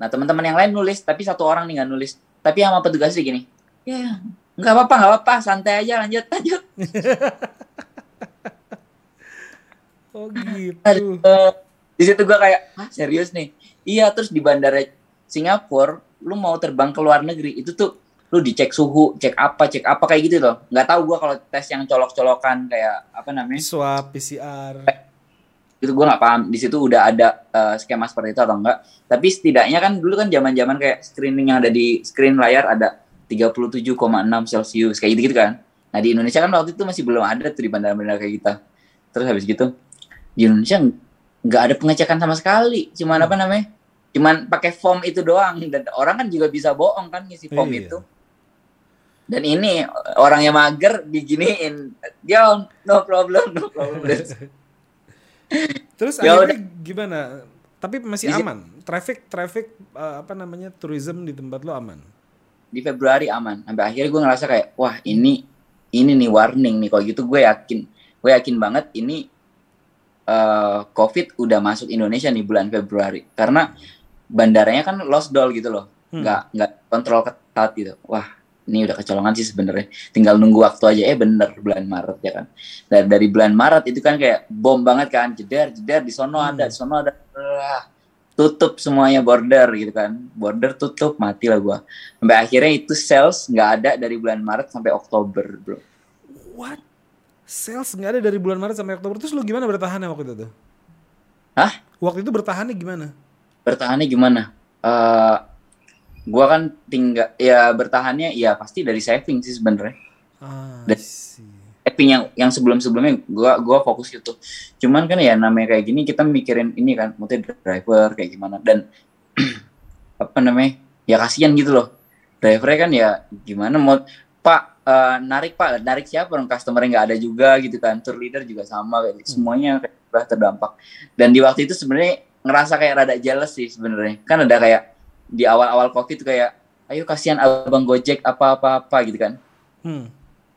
Nah teman-teman yang lain nulis tapi satu orang nih nggak nulis. Tapi sama petugasnya gini ya nggak apa-apa nggak apa-apa santai aja lanjut lanjut oh gitu di situ gue kayak ah serius nih iya terus di bandara Singapura lu mau terbang ke luar negeri itu tuh lu dicek suhu, cek apa, cek apa kayak gitu loh. Nggak tahu gua kalau tes yang colok-colokan kayak apa namanya? Swab, PCR. Itu gua nggak paham. Di situ udah ada uh, skema seperti itu atau enggak. Tapi setidaknya kan dulu kan zaman-zaman kayak screening yang ada di screen layar ada 37,6 Celcius kayak gitu-gitu kan. Nah di Indonesia kan waktu itu masih belum ada tuh di bandara-bandara kayak kita. Terus habis gitu di Indonesia nggak ada pengecekan sama sekali. Cuman apa namanya? Cuman pakai form itu doang dan orang kan juga bisa bohong kan ngisi form iya. itu dan ini orang yang mager diginiin yo no problem no problem terus ya akhirnya gimana tapi masih aman traffic traffic uh, apa namanya tourism di tempat lo aman di Februari aman. Sampai akhirnya gue ngerasa kayak wah ini ini nih warning nih. Kalau gitu gue yakin gue yakin banget ini uh, COVID udah masuk Indonesia nih bulan Februari. Karena bandaranya kan lost doll gitu loh. Hmm. nggak hmm. nggak kontrol ketat gitu. Wah ini udah kecolongan sih sebenarnya. Tinggal nunggu waktu aja. Eh bener bulan Maret ya kan? Dari dari bulan Maret itu kan kayak bom banget kan. Jeder jeder di sono hmm. ada di sono ada tutup semuanya border gitu kan border tutup mati lah gua sampai akhirnya itu sales nggak ada dari bulan Maret sampai Oktober bro what sales nggak ada dari bulan Maret sampai Oktober terus lu gimana bertahannya waktu itu tuh Hah? Waktu itu bertahannya gimana? Bertahannya gimana? Uh, gua kan tinggal ya bertahannya ya pasti dari saving sih sebenarnya. Ah, saving yang yang sebelum sebelumnya gua gua fokus itu. Cuman kan ya namanya kayak gini kita mikirin ini kan, mungkin driver kayak gimana dan apa namanya ya kasihan gitu loh. Drivernya kan ya gimana mau Pak uh, narik Pak narik siapa orang customer nggak ada juga gitu kan. Tour leader juga sama kayak hmm. semuanya kayak terdampak. Dan di waktu itu sebenarnya ngerasa kayak rada jealous sih sebenarnya. Kan ada kayak di awal-awal covid tuh kayak ayo kasihan abang gojek apa apa apa gitu kan hmm.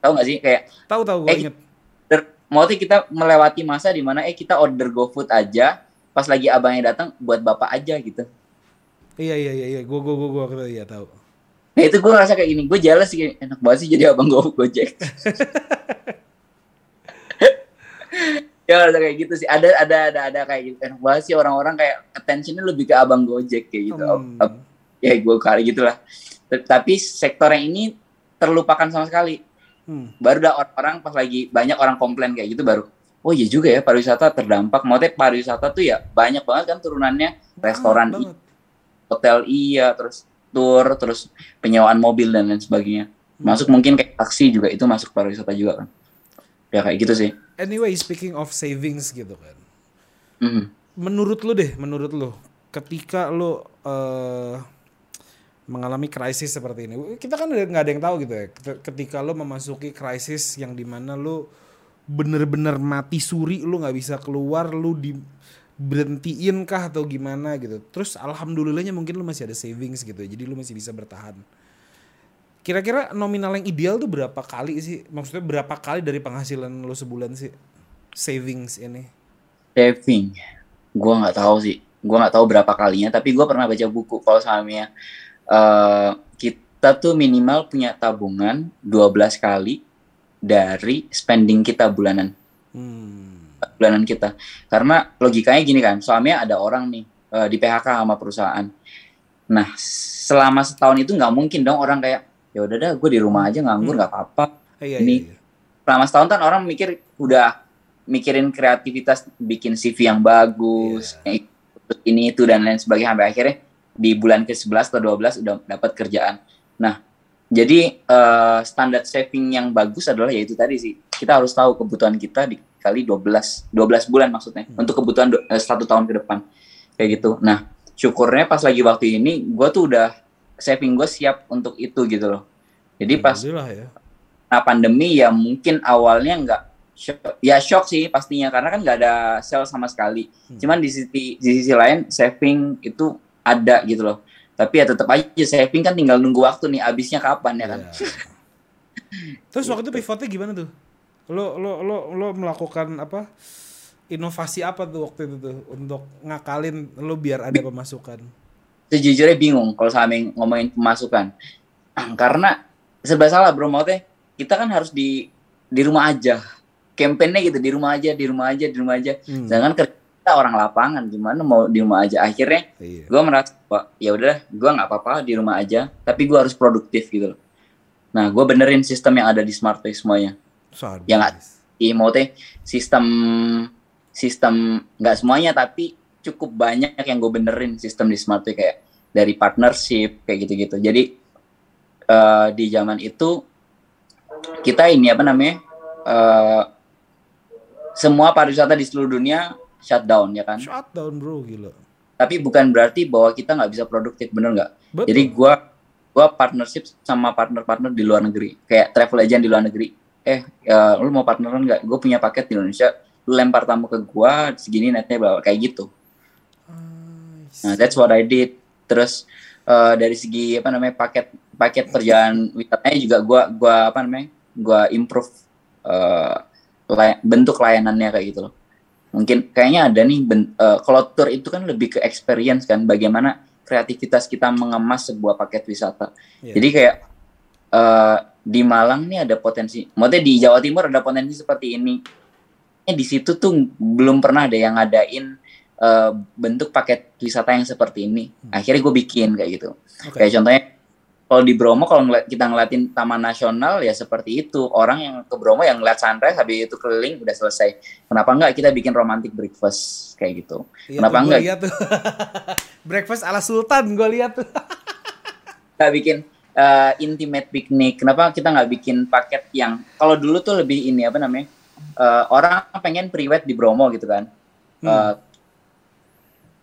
Tahu nggak sih? Kayak tahu tahu gue eh, inget. mau kita melewati masa di mana eh kita order GoFood aja pas lagi abangnya datang buat bapak aja gitu. Iya iya iya iya. Gue gue gue gue iya tahu nah itu gue ngerasa kayak gini. Gue jelas sih enak banget sih jadi abang gue gojek ya ada kayak gitu sih. Ada ada ada ada kayak gitu. Enak banget sih orang-orang kayak attentionnya lebih ke abang gojek kayak gitu. Hmm. ya gue kali gitulah. Tapi sektor yang ini terlupakan sama sekali hmm. baru ada orang pas lagi banyak orang komplain kayak gitu baru oh iya juga ya pariwisata terdampak maksudnya pariwisata tuh ya banyak banget kan turunannya restoran banget. hotel iya terus tour terus penyewaan mobil dan lain sebagainya hmm. masuk mungkin kayak taksi juga itu masuk pariwisata juga kan ya kayak gitu sih anyway speaking of savings gitu kan mm. menurut lu deh menurut lu ketika lu uh, mengalami krisis seperti ini kita kan nggak ada yang tahu gitu ya ketika lu memasuki krisis yang di mana lu bener-bener mati suri lu nggak bisa keluar lu di berhentiin kah atau gimana gitu terus alhamdulillahnya mungkin lu masih ada savings gitu jadi lu masih bisa bertahan Kira-kira nominal yang ideal tuh berapa kali sih? Maksudnya berapa kali dari penghasilan lo sebulan sih savings ini? Saving, gue nggak tahu sih. Gue nggak tahu berapa kalinya. Tapi gue pernah baca buku kalau samanya uh, kita tuh minimal punya tabungan 12 kali dari spending kita bulanan. Hmm. Bulanan kita. Karena logikanya gini kan, suaminya ada orang nih uh, di PHK sama perusahaan. Nah, selama setahun itu nggak mungkin dong orang kayak ya udah dah gue di rumah aja nganggur hmm. nggak hmm. apa-apa iya, ini iya, iya. selama setahun kan orang mikir udah mikirin kreativitas bikin CV yang bagus yeah. ini itu dan lain sebagainya sampai akhirnya di bulan ke-11 atau 12 udah dapat kerjaan nah jadi uh, standar saving yang bagus adalah yaitu tadi sih kita harus tahu kebutuhan kita dikali 12 12 bulan maksudnya hmm. untuk kebutuhan uh, satu tahun ke depan kayak gitu nah syukurnya pas lagi waktu ini gue tuh udah saving gue siap untuk itu gitu loh. Jadi pas ya. nah pandemi ya mungkin awalnya nggak ya shock sih pastinya karena kan nggak ada sel sama sekali. Hmm. Cuman di sisi di sisi lain saving itu ada gitu loh tapi ya tetap aja saving kan tinggal nunggu waktu nih abisnya kapan ya kan Iya. Terus waktu itu pivotnya gimana tuh? Lo lo lo lo melakukan apa? Inovasi apa tuh waktu itu tuh untuk ngakalin lo biar ada pemasukan? sejujurnya bingung kalau sampai ngomongin pemasukan karena serba salah bro maksudnya kita kan harus di di rumah aja kampanye gitu di rumah aja di rumah aja di rumah aja Hmm. sedangkan kerja kita orang lapangan gimana mau di rumah aja akhirnya Iya. gue merasa ya udah gue nggak apa-apa di rumah aja tapi gue harus produktif gitu loh nah gue benerin sistem yang ada di smart Way semuanya Sadis. Ya nggak. di maksudnya sistem sistem nggak semuanya tapi cukup banyak yang gue benerin sistem di smart Way kayak dari partnership kayak gitu-gitu jadi eh, di zaman itu kita ini apa namanya eh, semua pariwisata di seluruh dunia shutdown ya kan? Shutdown bro gila. tapi bukan berarti bahwa kita nggak bisa produktif bener nggak? Jadi gua gua partnership sama partner-partner di luar negeri. Kayak travel agent di luar negeri. Eh ya, lu mau partneran nggak? Gue punya paket di Indonesia. Lu lempar tamu ke gua segini netnya bla, kayak gitu. Nah that's what I did. Terus eh, dari segi apa namanya paket paket perjalanan wisatanya juga gua gua apa namanya gua improve eh, lay- bentuk layanannya kayak gitu loh mungkin kayaknya ada nih ben- eh, kalau tour itu kan lebih ke experience kan bagaimana kreativitas kita mengemas sebuah paket wisata. Iya. jadi kayak eh, di Malang nih ada potensi maksudnya di Jawa Timur ada potensi seperti ini. Eh, di situ tuh belum pernah ada yang ngadain eh, bentuk paket wisata yang seperti ini. Akhirnya gue bikin kayak gitu. Oke. kayak contohnya kalau di Bromo kalau ngeliat, kita ngeliatin Taman Nasional ya seperti itu. Orang yang ke Bromo yang ngeliat sunrise habis itu keliling udah selesai. Kenapa enggak kita bikin romantic breakfast? Kayak gitu. Iya kenapa enggak? lihat tuh. Breakfast ala Sultan gue lihat tuh. nggak bikin eh, intimate picnic. Kenapa kita nggak bikin paket yang kalau dulu tuh lebih ini apa namanya eh, orang pengen priwet di Bromo gitu kan. Hmm. Eh,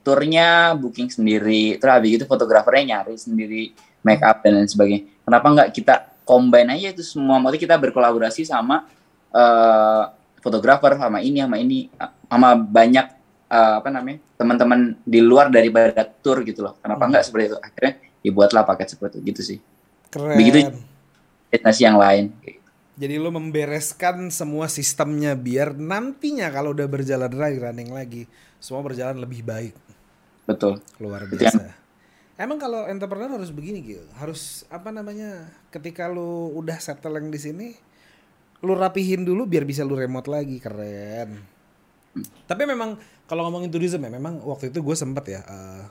turnya booking sendiri terus habis itu fotografernya nyari sendiri make up dan lain sebagainya kenapa nggak kita combine aja itu semua maksudnya kita berkolaborasi sama eh, fotografer sama ini sama ini sama banyak eh, apa namanya teman-teman di luar daripada tour gitu loh kenapa Hmm. nggak seperti itu akhirnya dibuatlah paket seperti itu gitu sih Keren. Begitu- destinasi yang lain. Jadi lo membereskan semua sistemnya biar nantinya kalau udah berjalan lagi running lagi semua berjalan lebih baik. betul Luar Itu biasa. Emang kalau entrepreneur harus begini Gil, harus apa namanya? Ketika lu udah settle yang di sini, lu rapihin dulu biar bisa lu remote lagi, keren. Tapi memang kalau ngomongin tourism ya, memang waktu itu gue sempet ya eh,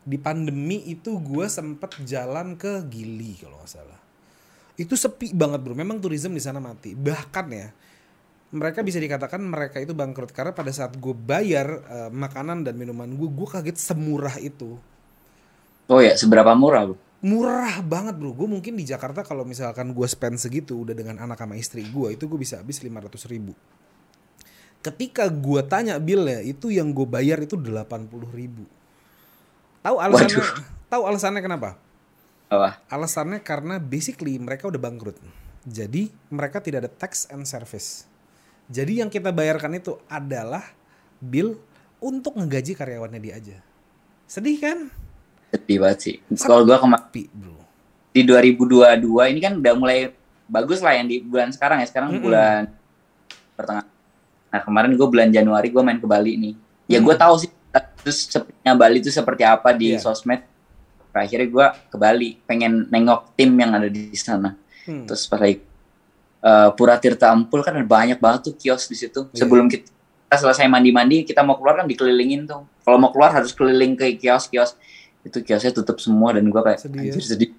di pandemi itu gue sempet jalan ke Gili kalau nggak salah. Itu sepi banget bro, memang tourism di sana mati. Bahkan ya, mereka bisa dikatakan mereka itu bangkrut karena pada saat gue bayar eh, makanan dan minuman gue, gue kaget semurah itu. Oh ya seberapa murah bu Murah banget bro, gue mungkin di Jakarta kalau misalkan gue spend segitu udah dengan anak sama istri gue itu gue bisa habis 500 ribu. Ketika gue tanya billnya itu yang gue bayar itu 80 ribu. Tahu alasannya? Tahu alasannya kenapa? Wah, Alasannya karena basically mereka udah bangkrut. Jadi mereka tidak ada tax and service. Jadi yang kita bayarkan itu adalah bill untuk ngegaji karyawannya dia aja. Sedih kan? Sedih banget sih kalau gua kemarin di 2022 ini kan udah mulai bagus lah yang di bulan sekarang ya sekarang Mm-mm. bulan pertengahan nah kemarin gue bulan Januari gue main ke Bali nih ya gue Mm. tahu sih terus sepertinya Bali itu seperti apa di Iya. sosmed akhirnya gue ke Bali pengen nengok tim yang ada di sana Hmm. terus pas lagi eh, Pura Tirta Ampul kan ada banyak banget tuh kios di situ Iya. sebelum kita, kita selesai mandi-mandi kita mau keluar kan dikelilingin tuh kalau mau keluar harus keliling ke kios-kios itu kiosnya tutup semua dan gua kayak Sedih anjir sedih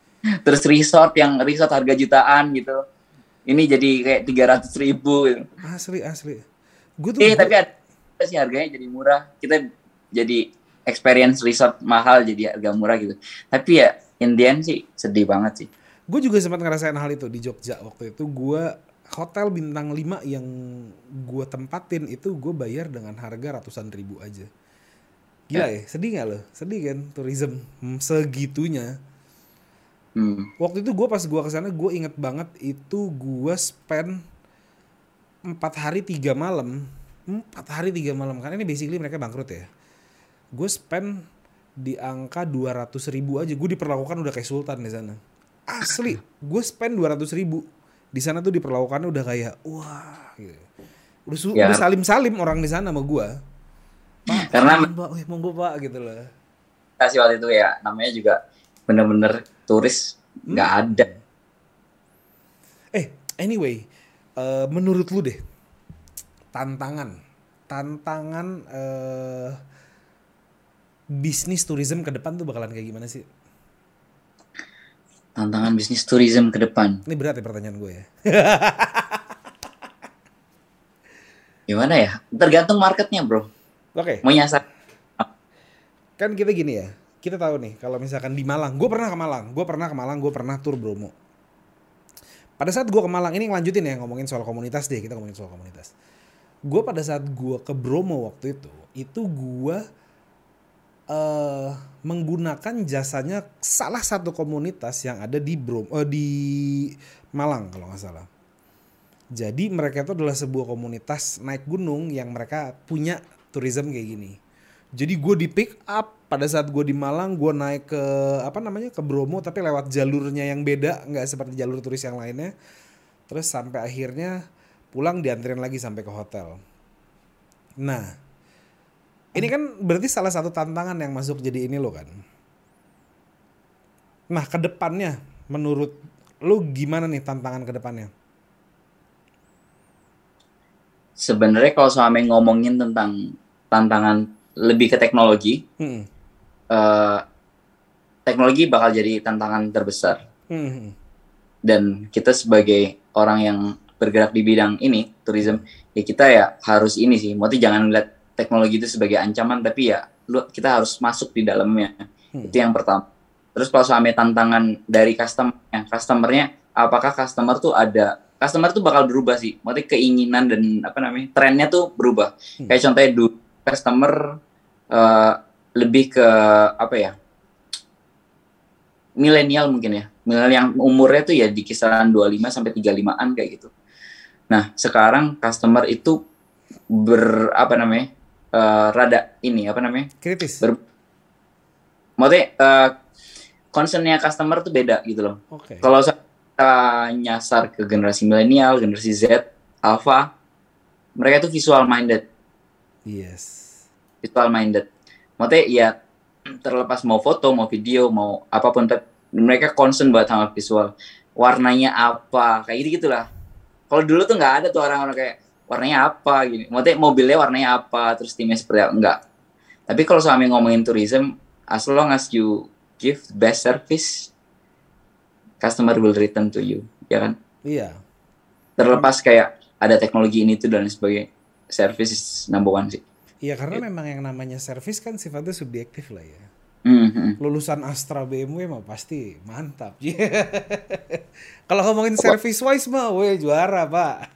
terus resort yang resort harga jutaan gitu ini jadi kayak tiga ratus ribu gitu. Asli asli. Gue tuh eh tapi ada sih harganya jadi murah kita jadi experience resort mahal jadi harga murah gitu tapi ya in the end sih sedih banget sih gue juga sempat ngerasain hal itu di Jogja waktu itu gue hotel bintang 5 yang gue tempatin itu gue bayar dengan harga ratusan ribu aja. Gila ya, sedih gak lo? Sedih kan tourism Hmm, segitunya. hmm. Waktu itu gue pas gue ke sana gue inget banget itu gue spend empat hari tiga malam empat hari tiga malam karena ini basically mereka bangkrut ya gue spend di angka 200 ribu aja gue diperlakukan udah kayak sultan di sana asli gue spend 200 ribu di sana tuh diperlakukan udah kayak wah gitu. udah, Ya. udah salim salim orang di sana sama gue pak Karena- pak. Wih, monggo pak gitu loh. Kasih waktu itu ya namanya juga bener-bener turis nggak ada. Eh anyway eh, menurut lu deh tantangan tantangan eh, bisnis tourism ke depan tuh bakalan kayak gimana sih? Tantangan bisnis tourism ke depan. Ini berat ya pertanyaan gue ya. Gimana ya? Tergantung marketnya bro oke. Mau nyasar kan kita gini ya kita tahu nih kalau misalkan di Malang gue pernah ke Malang gue pernah ke Malang gue pernah tur Bromo. Pada saat gue ke Malang ini ngelanjutin ya ngomongin soal komunitas deh kita ngomongin soal komunitas. Gue pada saat gue ke Bromo waktu itu itu gue eh menggunakan jasanya salah satu komunitas yang ada di Brom eh, di Malang kalau nggak salah. Jadi mereka itu adalah sebuah komunitas naik gunung yang mereka punya tourism kayak gini. Jadi gue di pick up pada saat gue di Malang gue naik ke apa namanya ke Bromo tapi lewat jalurnya yang beda nggak seperti jalur turis yang lainnya. Terus sampai akhirnya pulang dianterin lagi sampai ke hotel. Nah ini kan berarti salah satu tantangan yang masuk jadi ini lo kan. Nah ke depannya menurut lu gimana nih tantangan ke depannya? Sebenarnya kalau suami ngomongin tentang tantangan lebih ke teknologi Hmm. eh, teknologi bakal jadi tantangan terbesar Hmm. dan kita sebagai orang yang bergerak di bidang ini tourism ya kita ya harus ini sih mau jangan lihat teknologi itu sebagai ancaman tapi ya lu kita harus masuk di dalamnya Hmm. itu yang pertama terus kalau soalnya tantangan dari customer customernya apakah customer tuh ada customer tuh bakal berubah sih maksudnya keinginan dan apa namanya trennya tuh berubah Hmm. kayak contohnya dulu customer eh, lebih ke apa ya milenial mungkin ya milenial yang umurnya tuh ya di kisaran 25 sampai 35-an kayak gitu. Nah, sekarang customer itu ber apa namanya? eh, rada ini apa namanya? Kritis. Ber, maksudnya eh, concernnya customer tuh beda gitu loh. Oke. Kalau kita nyasar ke generasi milenial, generasi Z, alpha, mereka itu visual minded, Yes. visual minded. Maksudnya ya terlepas mau foto, mau video, mau apa pun, mereka concern banget sama visual. Warnanya apa, kayak gitu gitulah. Kalau dulu tuh nggak ada tuh orang-orang kayak warnanya apa gini. Maksudnya mobilnya warnanya apa, terus timnya seperti apa, enggak. Tapi kalau suami ngomongin tourism, as long as you give best service, customer will return to you, ya kan? Iya. Terlepas kayak ada teknologi ini tuh dan sebagainya, service number one sih. Iya karena memang yang namanya servis kan sifatnya subjektif lah ya. Mhm. Lulusan Astra BMW mah pasti mantap. Kalau ngomongin service wise mah, weh juara pak.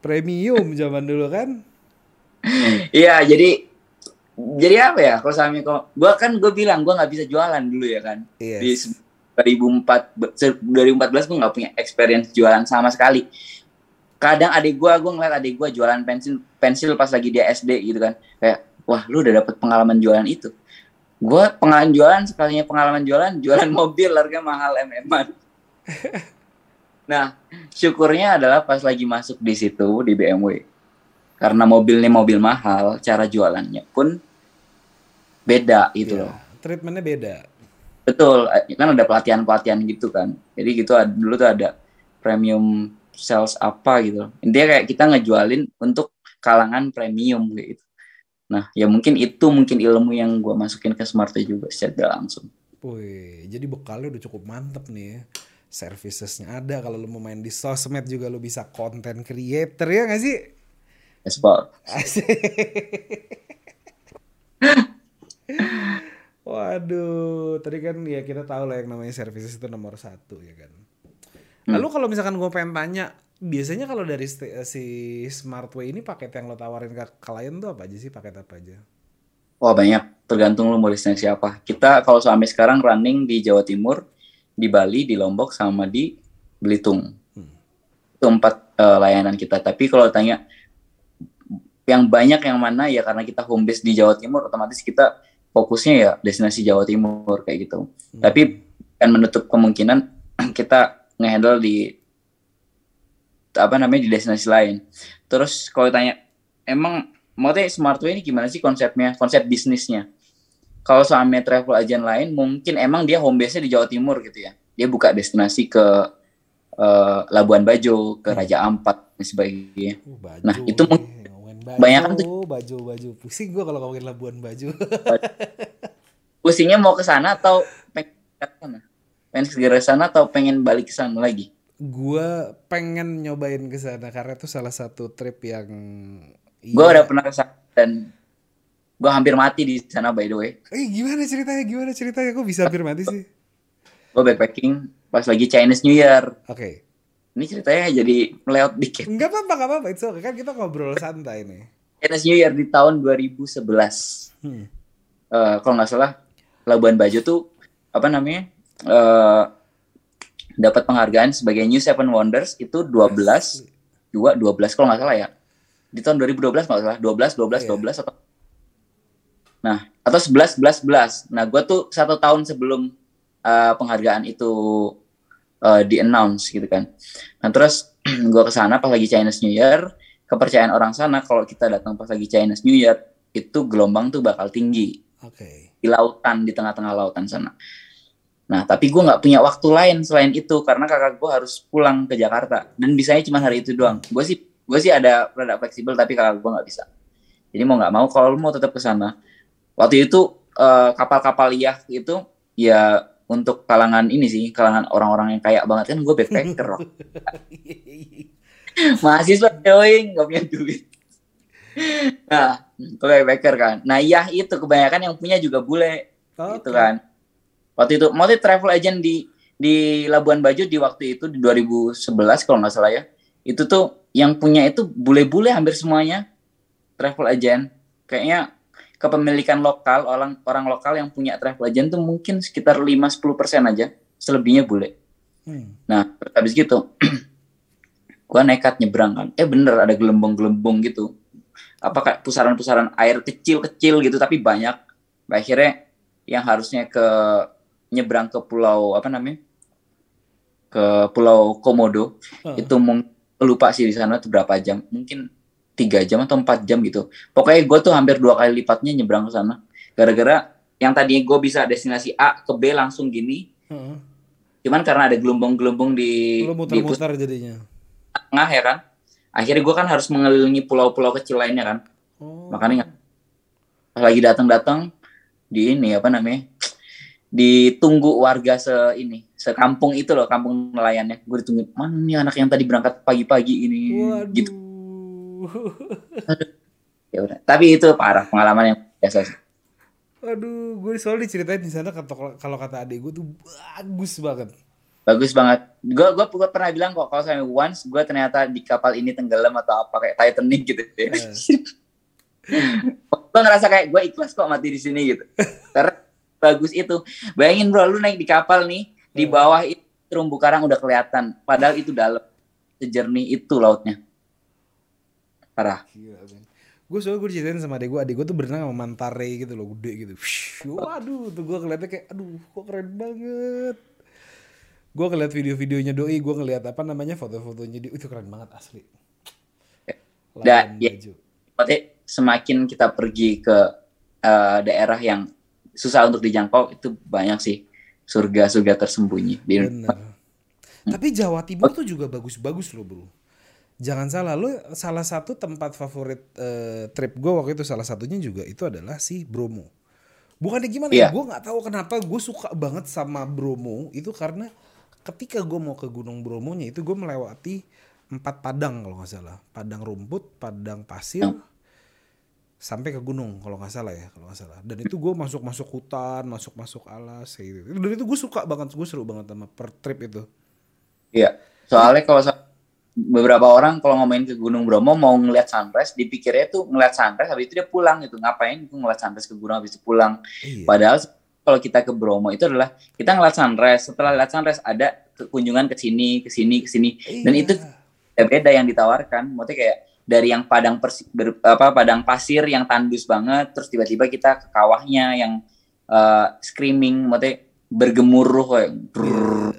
Premium zaman dulu kan. Iya, jadi jadi apa ya? Kalau Sami kok gua kan gue bilang gua nggak bisa jualan dulu ya kan. Yes. Di se- 2004 be- se- 2014 gue nggak punya experience jualan sama sekali. Kadang adik gua gua ngeliat adik gua jualan pensil pensil pas lagi dia SD gitu kan. Kayak wah lu udah dapet pengalaman jualan itu. Gua pengalaman jualan sekalinya pengalaman jualan jualan mobil harga mahal mm Nah, syukurnya adalah pas lagi masuk di situ di BMW. Karena mobilnya mobil mahal, cara jualannya pun beda gitu Iya, loh. Treatmentnya beda. Betul, eh, kan ada pelatihan-pelatihan gitu kan. Jadi gitu ada- dulu tuh ada premium sales apa gitu. Intinya kayak kita ngejualin untuk kalangan premium gitu. Nah, ya mungkin itu mungkin ilmu yang gua masukin ke Smart juga secara langsung. Wih, jadi bekalnya udah cukup mantep nih ya. Servicesnya ada, kalau lu mau main di sosmed juga lu bisa content creator ya gak sih? Asik. Waduh, tadi kan ya kita tahu lah yang namanya services itu nomor satu ya kan. Lalu kalau misalkan gue pengen tanya, biasanya kalau dari si Smartway ini paket yang lo tawarin ke klien tuh apa aja sih? Paket apa aja? Wah banyak, tergantung lu mau listening siapa. Kita kalau sampai sekarang running di Jawa Timur, di Bali, di Lombok, sama di Belitung. Itu empat eh, layanan kita. Tapi kalau tanya yang banyak yang mana ya karena kita home base di Jawa Timur, otomatis kita fokusnya ya destinasi Jawa Timur kayak gitu. Hmm. Tapi kan menutup kemungkinan kita ngehandle di apa namanya di destinasi lain. Terus kalau tanya emang maksudnya Smartway ini gimana sih konsepnya, konsep bisnisnya? Kalau sama travel agent lain mungkin emang dia home base-nya di Jawa Timur gitu ya. Dia buka destinasi ke uh, Labuan Bajo, ke hmm. Raja Ampat dan sebagainya. Uh, nah, itu mungkin banyak kan tuh. baju baju. Pusing gue kalau ngomongin Labuan Baju. Pusingnya mau ke sana atau pengen ke sana? Pengen segera sana atau pengen balik ke sana lagi? Gue pengen nyobain ke sana karena itu salah satu trip yang gue udah pernah ke sana dan gue hampir mati di sana by the way. Eh gimana ceritanya? Gimana ceritanya? Kok bisa hampir mati sih? Gue backpacking pas lagi Chinese New Year. Oke. okay ini ceritanya jadi meleot dikit. Enggak apa-apa, enggak apa-apa. Itu okay. kan kita ngobrol santai nih. Chinese New Year di tahun 2011. Hmm. Uh, kalau nggak salah, Labuan Bajo tuh apa namanya? Uh, dapat penghargaan sebagai New Seven Wonders itu 12 yes. 2 12 kalau nggak salah ya. Di tahun 2012 nggak salah, 12 12 yeah. 12 atau Nah, atau 11 11 11. Nah, gue tuh satu tahun sebelum uh, penghargaan itu uh, di announce gitu kan. Nah terus gue ke sana pas lagi Chinese New Year, kepercayaan orang sana kalau kita datang pas lagi Chinese New Year itu gelombang tuh bakal tinggi. Oke. Okay. Di lautan di tengah-tengah lautan sana. Nah tapi gue nggak punya waktu lain selain itu karena kakak gue harus pulang ke Jakarta dan bisanya cuma hari itu doang. Gue sih gue sih ada produk fleksibel tapi kakak gue nggak bisa. Jadi mau nggak mau kalau lu mau tetap ke sana. Waktu itu uh, kapal-kapal liah itu ya untuk kalangan ini sih, kalangan orang-orang yang kaya banget kan gue backpacker loh. Mahasiswa coy, gak punya duit. nah, gue backpacker kan. Nah, iya itu kebanyakan yang punya juga bule. Okay. Gitu kan. Waktu itu, mau travel agent di di Labuan Bajo di waktu itu di 2011 kalau nggak salah ya. Itu tuh yang punya itu bule-bule hampir semuanya travel agent. Kayaknya kepemilikan lokal orang orang lokal yang punya travel agent tuh mungkin sekitar 5-10 persen aja selebihnya bule. Hmm. nah habis gitu gue nekat nyebrang kan. Eh bener ada gelembung-gelembung gitu. Apa kayak pusaran-pusaran air kecil-kecil gitu tapi banyak. Nah, akhirnya yang harusnya ke nyebrang ke pulau apa namanya? Ke pulau Komodo hmm. itu lupa sih di sana tuh berapa jam. Mungkin tiga jam atau empat jam gitu. Pokoknya gue tuh hampir dua kali lipatnya nyebrang ke sana. Gara-gara yang tadinya gue bisa destinasi A ke B langsung gini. Hmm. Cuman karena ada gelombang-gelombang di Lu muter-muter jadinya. Tengah ya kan. Akhirnya gue kan harus mengelilingi pulau-pulau kecil lainnya kan. Oh. Makanya pas lagi datang-datang di ini apa namanya? ditunggu warga se ini sekampung itu loh kampung nelayannya gue ditunggu mana nih anak yang tadi berangkat pagi-pagi ini Waduh. gitu ya udah. Tapi itu parah pengalaman yang biasa sih. Aduh, gue selalu diceritain di sana kalau kata adik gue tuh bagus banget. Bagus banget. Gue gue gue pernah bilang kok kalau saya once gue ternyata di kapal ini tenggelam atau apa kayak Titanic gitu. Yeah. gue ngerasa kayak gue ikhlas kok mati di sini gitu. Karena bagus itu. Bayangin bro, lu naik di kapal nih, di bawah itu terumbu karang udah kelihatan. Padahal itu dalam. Sejernih itu lautnya parah. Gila, gue soalnya gue diceritain sama adek gue adek gue tuh berenang sama mantare gitu loh gede gitu. Waduh tuh gue ngeliatnya kayak aduh kok keren banget. Gue ngeliat video-videonya doi gue ngeliat apa namanya foto-fotonya dia itu keren banget asli. Dan ya. Berarti semakin kita pergi ke uh, daerah yang susah untuk dijangkau itu banyak sih surga-surga tersembunyi. Di Bener. Tapi Jawa Timur tuh juga bagus-bagus loh bro jangan salah lu salah satu tempat favorit uh, trip gue waktu itu salah satunya juga itu adalah si Bromo. Bukannya gimana yeah. ya? Iya. gue nggak tahu kenapa gue suka banget sama Bromo itu karena ketika gue mau ke Gunung Bromonya itu gue melewati empat padang kalau nggak salah. Padang rumput padang pasir sampai ke gunung kalau nggak salah ya kalau nggak salah. Dan itu gue masuk masuk hutan masuk masuk alas gitu. Dan itu gue suka banget gue seru banget sama per trip itu. Iya. Soalnya kalau beberapa orang kalau ngomongin ke Gunung Bromo mau ngeliat sunrise dipikirnya tuh ngeliat sunrise habis itu dia pulang gitu ngapain tuh ngeliat sunrise ke gunung habis itu pulang iya. padahal kalau kita ke Bromo itu adalah kita ngeliat sunrise setelah lihat sunrise ada kunjungan ke sini ke sini ke sini iya. dan itu beda yang ditawarkan maksudnya kayak dari yang padang persi, ber, apa padang pasir yang tandus banget terus tiba-tiba kita ke kawahnya yang uh, screaming maksudnya bergemuruh kayak brrrr.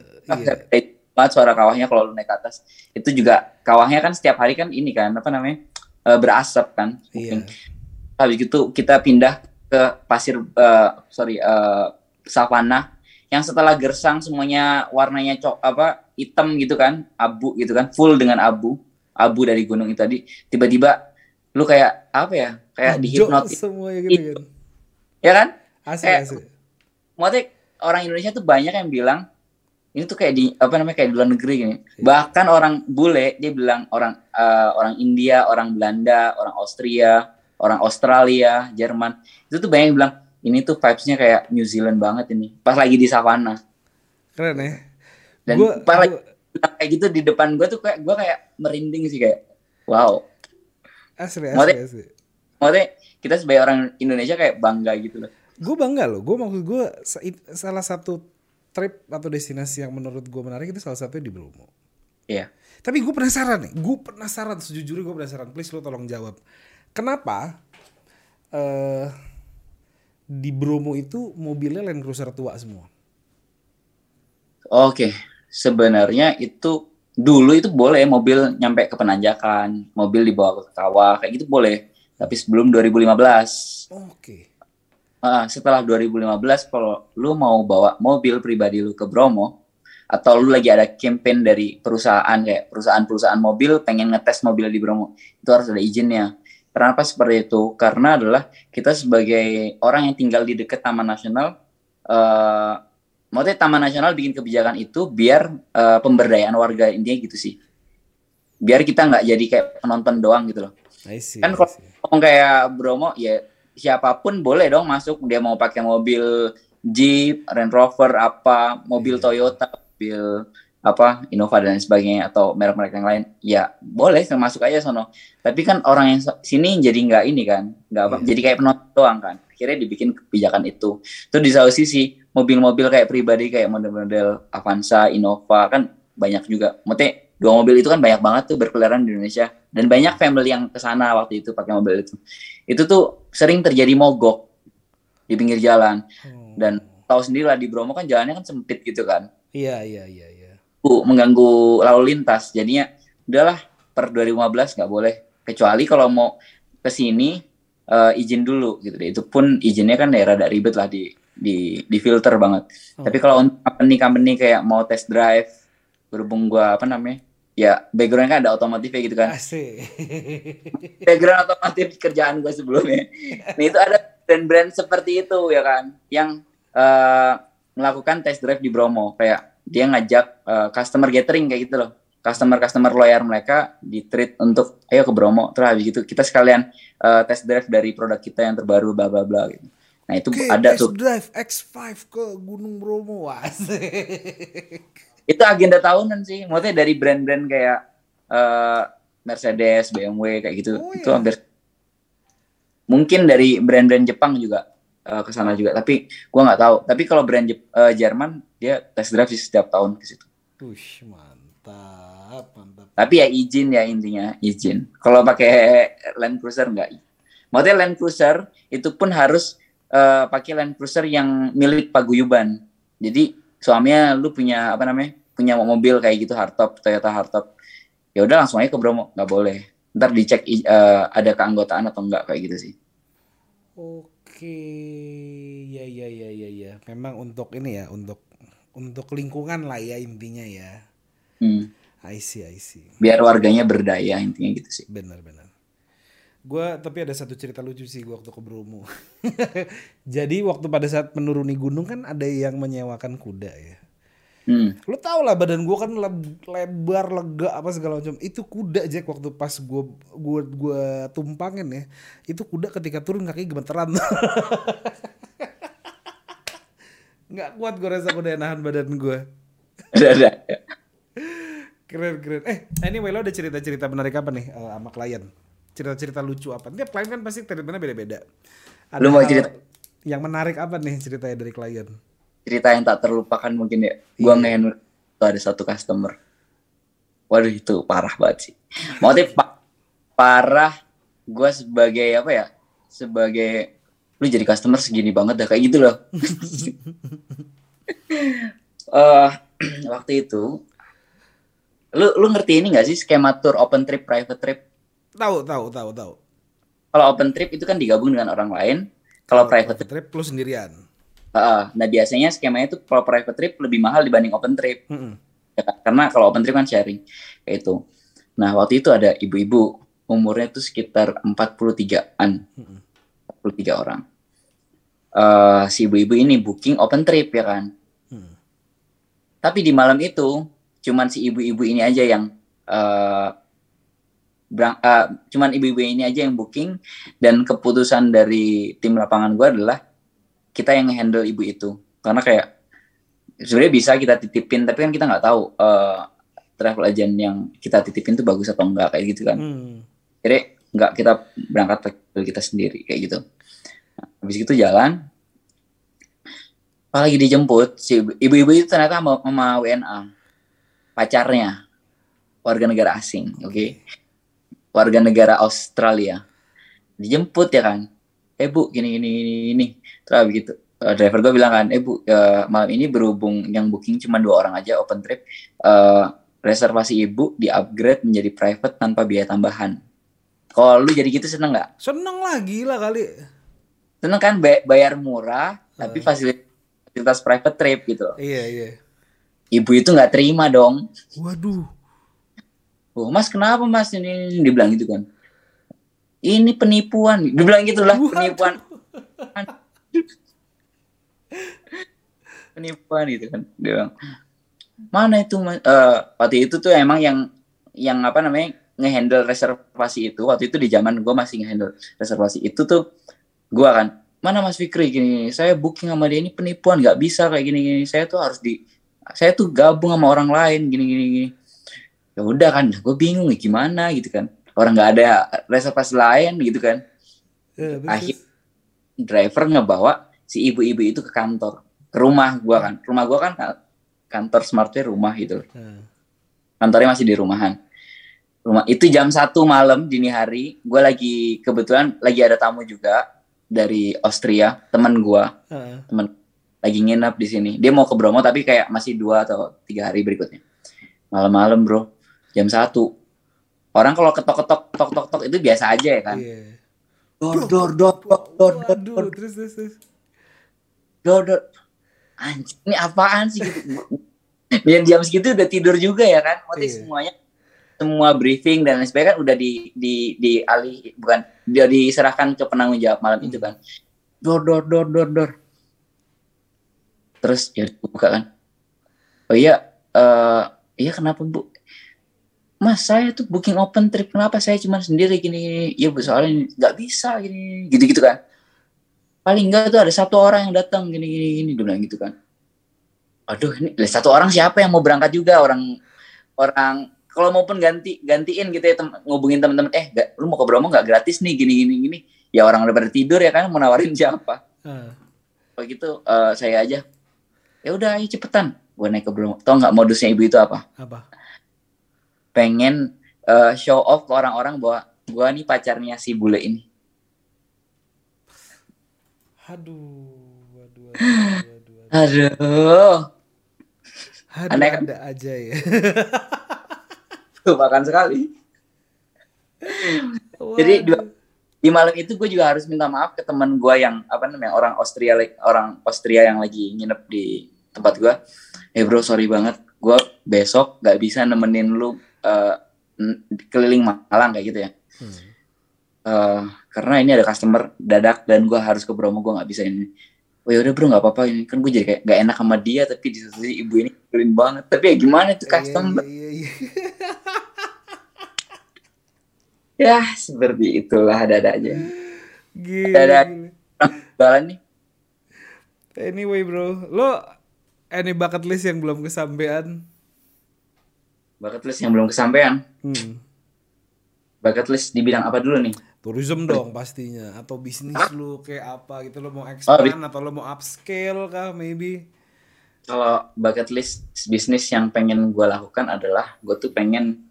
Iya. Banget suara kawahnya kalau lu naik ke atas. Itu juga kawahnya kan setiap hari kan ini kan apa namanya uh, berasap kan. Iya. habis itu kita pindah ke pasir uh, sorry uh, savana. Yang setelah gersang semuanya warnanya cok apa hitam gitu kan abu gitu kan full dengan abu abu dari gunung itu tadi. Tiba-tiba lu kayak apa ya kayak dihipnotis. semuanya gitu kan. ya kan? Asli Eh, asli. maksudnya orang Indonesia tuh banyak yang bilang ini tuh kayak di apa namanya kayak di luar negeri gini. Iya. Bahkan orang bule dia bilang orang eh, orang India, orang Belanda, orang Austria, orang Australia, Jerman itu tuh banyak yang bilang ini tuh vibes-nya kayak New Zealand banget ini. Pas lagi di savana Keren ya. dan Gua- pas gua- lagi kayak gitu di depan gue tuh kayak gue kayak merinding sih kayak wow. Asli asli Maksudnya- asli. Maksudnya kita sebagai orang Indonesia kayak bangga gitu loh. Gue bangga loh. Gue maksud gue salah satu trip atau destinasi yang menurut gue menarik itu salah satunya di Bromo. Iya. Tapi gue penasaran nih. Gue penasaran sejujurnya gue penasaran. Please lo tolong jawab. Kenapa eh di Bromo itu mobilnya Land Cruiser tua semua? Oke, sebenarnya itu dulu itu boleh mobil nyampe ke penanjakan, mobil dibawa ke kawah kayak gitu boleh. Tapi sebelum 2015, Oke. Ah, setelah 2015 kalau lu mau bawa mobil pribadi lu ke Bromo atau lu lagi ada campaign dari perusahaan kayak perusahaan-perusahaan mobil pengen ngetes mobil di Bromo, itu harus ada izinnya. Kenapa seperti itu? Karena adalah kita sebagai orang yang tinggal di dekat Taman Nasional eh maksudnya Taman Nasional bikin kebijakan itu biar eh, pemberdayaan warga intinya gitu sih. Biar kita nggak jadi kayak penonton doang gitu loh. I see, Kan kalau kayak Bromo ya siapa pun boleh dong masuk. Dia mau pakai mobil Jeep, Range Rover apa, mobil Iya. Toyota, mobil apa Innova dan sebagainya atau merek-merek yang lain. Ya boleh masuk aja sono. Tapi kan orang yang sini jadi nggak ini kan nggak apa Iya. jadi kayak penonton doang kan. Akhirnya dibikin kebijakan itu. Terus di satu sisi mobil-mobil kayak pribadi kayak model-model Avanza Innova kan banyak juga. Maksudnya dua mobil itu kan banyak banget tuh berkeliaran di Indonesia dan banyak family yang ke sana waktu itu pakai mobil itu. Itu tuh sering terjadi mogok di pinggir jalan. Oh. dan tahu sendiri lah di Bromo kan jalannya kan sempit gitu kan. Iya iya iya iya. Mengganggu lalu lintas. Jadinya udahlah per 2015 nggak boleh. Kecuali kalau mau ke sini eh, izin dulu gitu deh. Itu pun izinnya kan ya rada ribet lah di di di filter banget. Oh. tapi kalau company company kayak mau test drive berhubung gua apa namanya ya background kan ada otomotifnya gitu kan Asik. background otomotif kerjaan gue sebelumnya. Nah itu ada brand-brand seperti itu ya kan, yang eh, melakukan test drive di Bromo, kayak dia ngajak eh, customer gathering kayak gitu loh, customer-customer loyal mereka di treat untuk ayo ke Bromo, terus habis gitu kita sekalian eh, test drive dari produk kita yang terbaru bla bla bla gitu. Nah itu Oke, ada test tuh, drive X5 ke Gunung Bromo. Asik. Itu agenda tahunan sih, maksudnya dari brand-brand kayak eh, Mercedes, BMW kayak gitu, Oh, itu iya. hampir mungkin dari brand-brand Jepang juga eh, ke sana juga, tapi gua nggak tahu. Tapi kalau brand Jep- eh, Jerman dia test drive sih setiap tahun ke situ. Ush, mantap, mantap. Tapi ya izin ya intinya izin. Kalau pakai Land Cruiser nggak. Maksudnya Land Cruiser itu pun harus eh, pakai Land Cruiser yang milik paguyuban. Jadi suaminya lu punya apa namanya? Punya mobil kayak gitu hardtop Toyota hardtop. Ya udah langsung aja ke Bromo, nggak boleh. Ntar dicek eh, ada keanggotaan atau enggak kayak gitu sih. Oke, ya ya ya ya ya. Memang untuk ini ya, untuk untuk lingkungan lah ya intinya ya. Hmm. I see, I see. Biar warganya berdaya intinya gitu sih. Benar benar. Gua tapi ada satu cerita lucu sih gua waktu ke Bromo. Jadi waktu pada saat menuruni gunung kan ada yang menyewakan kuda ya. Hmm. Lo tau lah badan gua kan leb- lebar lega apa segala macam. Itu kuda Jack waktu pas gua gua gua tumpangin ya. Itu kuda ketika turun kaki gemeteran. Nggak kuat gue rasa kuda nahan badan ada. Keren keren. Eh anyway lo ada cerita-cerita menarik apa nih eh, sama klien? Cerita-cerita lucu apa? Tiap klien kan pasti treatmentnya beda-beda. Ada Lu mau cerita? Yang menarik apa nih ceritanya dari klien? cerita yang tak terlupakan mungkin ya. Gua ngehandle itu ada satu customer. Waduh itu parah banget sih. Motif pak parah gue sebagai apa ya sebagai lu jadi customer segini banget dah kayak gitu loh Eh waktu itu lu lu ngerti ini gak sih skema tour open trip private trip Tahu, tahu, tahu, tahu. kalau open trip itu kan digabung dengan orang lain kalau private trip trip lu sendirian. Heeh. nah biasanya skemanya itu kalau private trip lebih mahal dibanding open trip Mm-mm. Ya kan? karena kalau open trip kan sharing kayak itu nah waktu itu ada ibu-ibu umurnya tuh sekitar 43an Mm-mm. 43 orang Eh si ibu-ibu ini booking open trip ya kan Hmm. tapi di malam itu cuman si ibu-ibu ini aja yang eh berang- eh, cuman ibu-ibu ini aja yang booking dan keputusan dari tim lapangan gua adalah kita yang handle ibu itu. Karena kayak sebenarnya bisa kita titipin tapi kan kita nggak tahu eh, travel agent yang kita titipin tuh bagus atau enggak kayak gitu kan. Hmm. jadi nggak kita berangkat pakai kita sendiri kayak gitu. Nah, habis itu jalan pas lagi dijemput si ibu- ibu-ibu itu ternyata sama, sama WNA pacarnya warga negara asing oke warga negara Australia dijemput ya kan eh bu gini gini gini gini terus habis gitu eh, driver gue bilang kan eh bu eh, malam ini berhubung yang booking cuma dua orang aja open trip eh, reservasi ibu di upgrade menjadi private tanpa biaya tambahan kalau lu jadi gitu seneng nggak Seneng lah, gila kali. seneng kan Bay- bayar murah tapi Hmm. fasilitas fasilitas private trip gitu Iya, iya. ibu itu nggak terima dong Waduh. Oh mas kenapa mas ini? Ini?" dibilang gitu kan. Ini penipuan. Dibilang gitu lah Waduh. penipuan. Penipuan gitu kan dia bilang. Mana itu mas? Eh, waktu itu tuh emang yang yang apa namanya ngehandle reservasi itu waktu itu di zaman gue masih ngehandle reservasi itu tuh gue kan mana mas Fikri gini saya booking sama dia ini penipuan nggak bisa kayak gini gini. Saya tuh harus di saya tuh gabung sama orang lain gini gini gini ya udah kan gue bingung nih gimana gitu kan. Orang nggak ada reservasi lain gitu kan. Ya, akhir driver ngebawa si ibu-ibu itu ke kantor. Ke rumah gua kan. Rumah gua kan ka- kantor smartware rumah gitu Nah, kantornya masih di rumahan. Rumah itu jam satu malam dini hari gua lagi kebetulan lagi ada tamu juga dari Austria teman gua. Ah. teman lagi nginep di sini. Dia mau ke Bromo tapi kayak masih dua atau tiga hari berikutnya. Malam-malam bro jam satu. Orang kalau ketok-ketok ketok-ketok itu biasa aja ya kan? Iya. dor dor dor dor dor dor dor. terus, terus, terus. dor dor. Anjing ini apaan sih gitu? Yang jam segitu udah tidur juga ya kan? Maksudnya Iya. semuanya semua briefing dan lain sebagainya kan udah di di di alih bukan dia diserahkan ke penanggung jawab malam itu kan? Dor dor dor dor dor. Terus ya buka kan? Oh iya eh iya kenapa bu mas saya tuh booking open trip kenapa saya cuma sendiri gini? Ya bu soalnya nggak bisa gini gitu gitu kan. Paling enggak tuh ada satu orang yang datang gini gini gini dia bilang gitu kan. Aduh ini lah, satu orang siapa yang mau berangkat juga? Orang orang kalau maupun ganti gantiin gitu ya tem, ngubungin teman-teman. Eh gak, lu mau ke Bromo nggak gratis nih gini gini gini. Ya orang udah pada tidur ya kan mau nawarin siapa? Ah. kalau gitu eh, saya aja. Ya udah ayo cepetan. Gue naik ke Bromo. Tau nggak modusnya ibu itu apa? Apa? Pengen eh, show off ke orang-orang bahwa gue nih pacarnya si bule ini Aduh, aduh, aduh, aduh, aduh. aduh Aduh, Aneh kan? ada aja ya. tuh makan sekali Jadi Waduh. dua, di malam itu gue juga harus minta maaf ke teman gue yang apa namanya orang Austria orang Austria yang lagi nginep di tempat gue. Eh bro sorry banget, gue besok gak bisa nemenin lu eh, keliling Malang kayak gitu ya. Hmm. Eh, karena ini ada customer dadak dan gue harus ke Bromo gue nggak bisa ini. Oh ya udah bro nggak apa-apa ini kan gue jadi kayak gak enak sama dia tapi di satu sisi ibu ini keren banget. Tapi ya gimana tuh customer? Iya, iya, iya. Ya seperti itulah ada-ada aja. Gila, Ada- gila. Balan nih. Anyway bro, lo any bucket list yang belum kesampaian? Bucket list yang belum kesampaian. Hmm. Bucket list di bidang apa dulu nih? Tourism dong pastinya atau bisnis Hah? lu kayak apa gitu lo mau Oh, expand atau lo mau upscale kah maybe? Kalau bucket list bisnis yang pengen gue lakukan adalah gue tuh pengen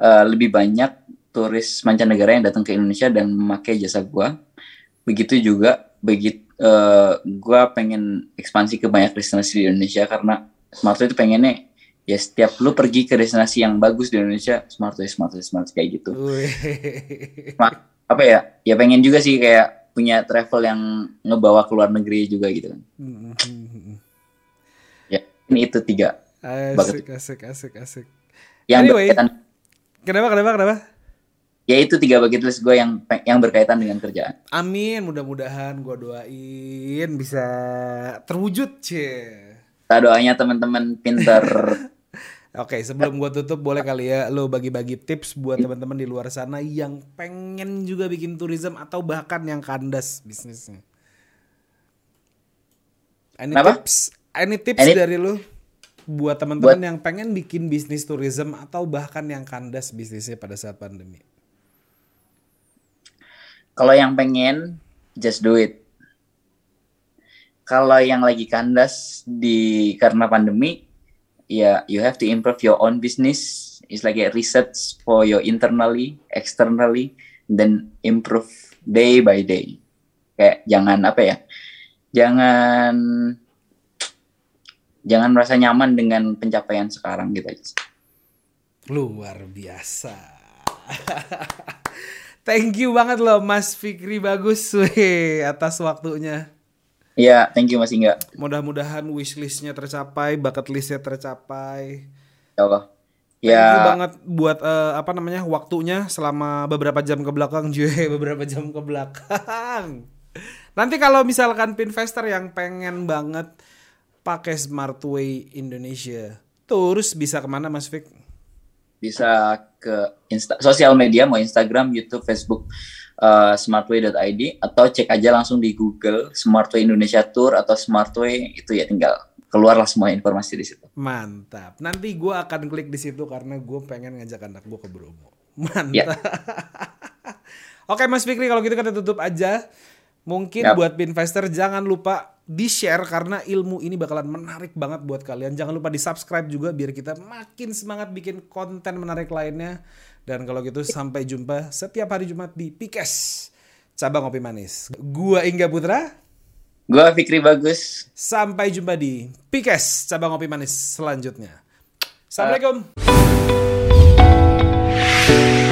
eh, lebih banyak turis mancanegara yang datang ke Indonesia dan memakai jasa gua. Begitu juga begitu uh, gua pengen ekspansi ke banyak destinasi di Indonesia karena Smartway itu pengennya ya setiap lu pergi ke destinasi yang bagus di Indonesia Smartway Smartway Smart kayak gitu. apa ya? Ya pengen juga sih kayak punya travel yang ngebawa ke luar negeri juga gitu kan. Mm-hmm. Ya, ini itu tiga. Asik, asik, asik, asik. Yang anyway, berkaitan. Kenapa, kenapa, kenapa? Ya itu tiga bucket list gue yang yang berkaitan dengan kerjaan. Amin, mudah-mudahan gue doain bisa terwujud, cie. Kita doanya teman-teman pinter Oke, sebelum gua tutup boleh kali ya lo bagi-bagi tips buat teman-teman di luar sana yang pengen juga bikin tourism atau bahkan yang kandas bisnisnya. Any Kenapa? tips? Any tips Any... dari lo buat teman-teman buat... yang pengen bikin bisnis tourism atau bahkan yang kandas bisnisnya pada saat pandemi? Kalau yang pengen just do it. Kalau yang lagi kandas di karena pandemi yeah, you have to improve your own business. It's like a research for your internally, externally, then improve day by day. Kayak jangan apa ya, jangan jangan merasa nyaman dengan pencapaian sekarang gitu aja. Luar biasa. Thank you banget loh Mas Fikri bagus weh atas waktunya. Iya, thank you Mas Ingga. Mudah-mudahan wishlistnya tercapai, bucket listnya tercapai. Ya Allah. Ya. Thank you banget buat uh, apa namanya waktunya selama beberapa jam ke belakang, juga beberapa jam ke belakang. Nanti kalau misalkan pinvestor yang pengen banget pakai Smartway Indonesia, terus bisa ke mana Mas Fik? Bisa ke Insta sosial media, mau Instagram, YouTube, Facebook uh, smartway.id atau cek aja langsung di Google Smartway Indonesia Tour atau Smartway itu ya tinggal keluarlah semua informasi di situ. Mantap. Nanti gue akan klik di situ karena gue pengen ngajak anak gue ke Bromo. Mantap. Ya. Oke Mas Fikri kalau gitu kita tutup aja. Mungkin yep. buat investor jangan lupa di share karena ilmu ini bakalan menarik banget buat kalian. Jangan lupa di subscribe juga biar kita makin semangat bikin konten menarik lainnya. Dan kalau gitu sampai jumpa setiap hari Jumat di Pikes. Cabang Kopi Manis. Gua Ingga Putra. Gua Fikri Bagus. Sampai jumpa di Pikes Cabang Kopi Manis selanjutnya. Assalamualaikum. Uh.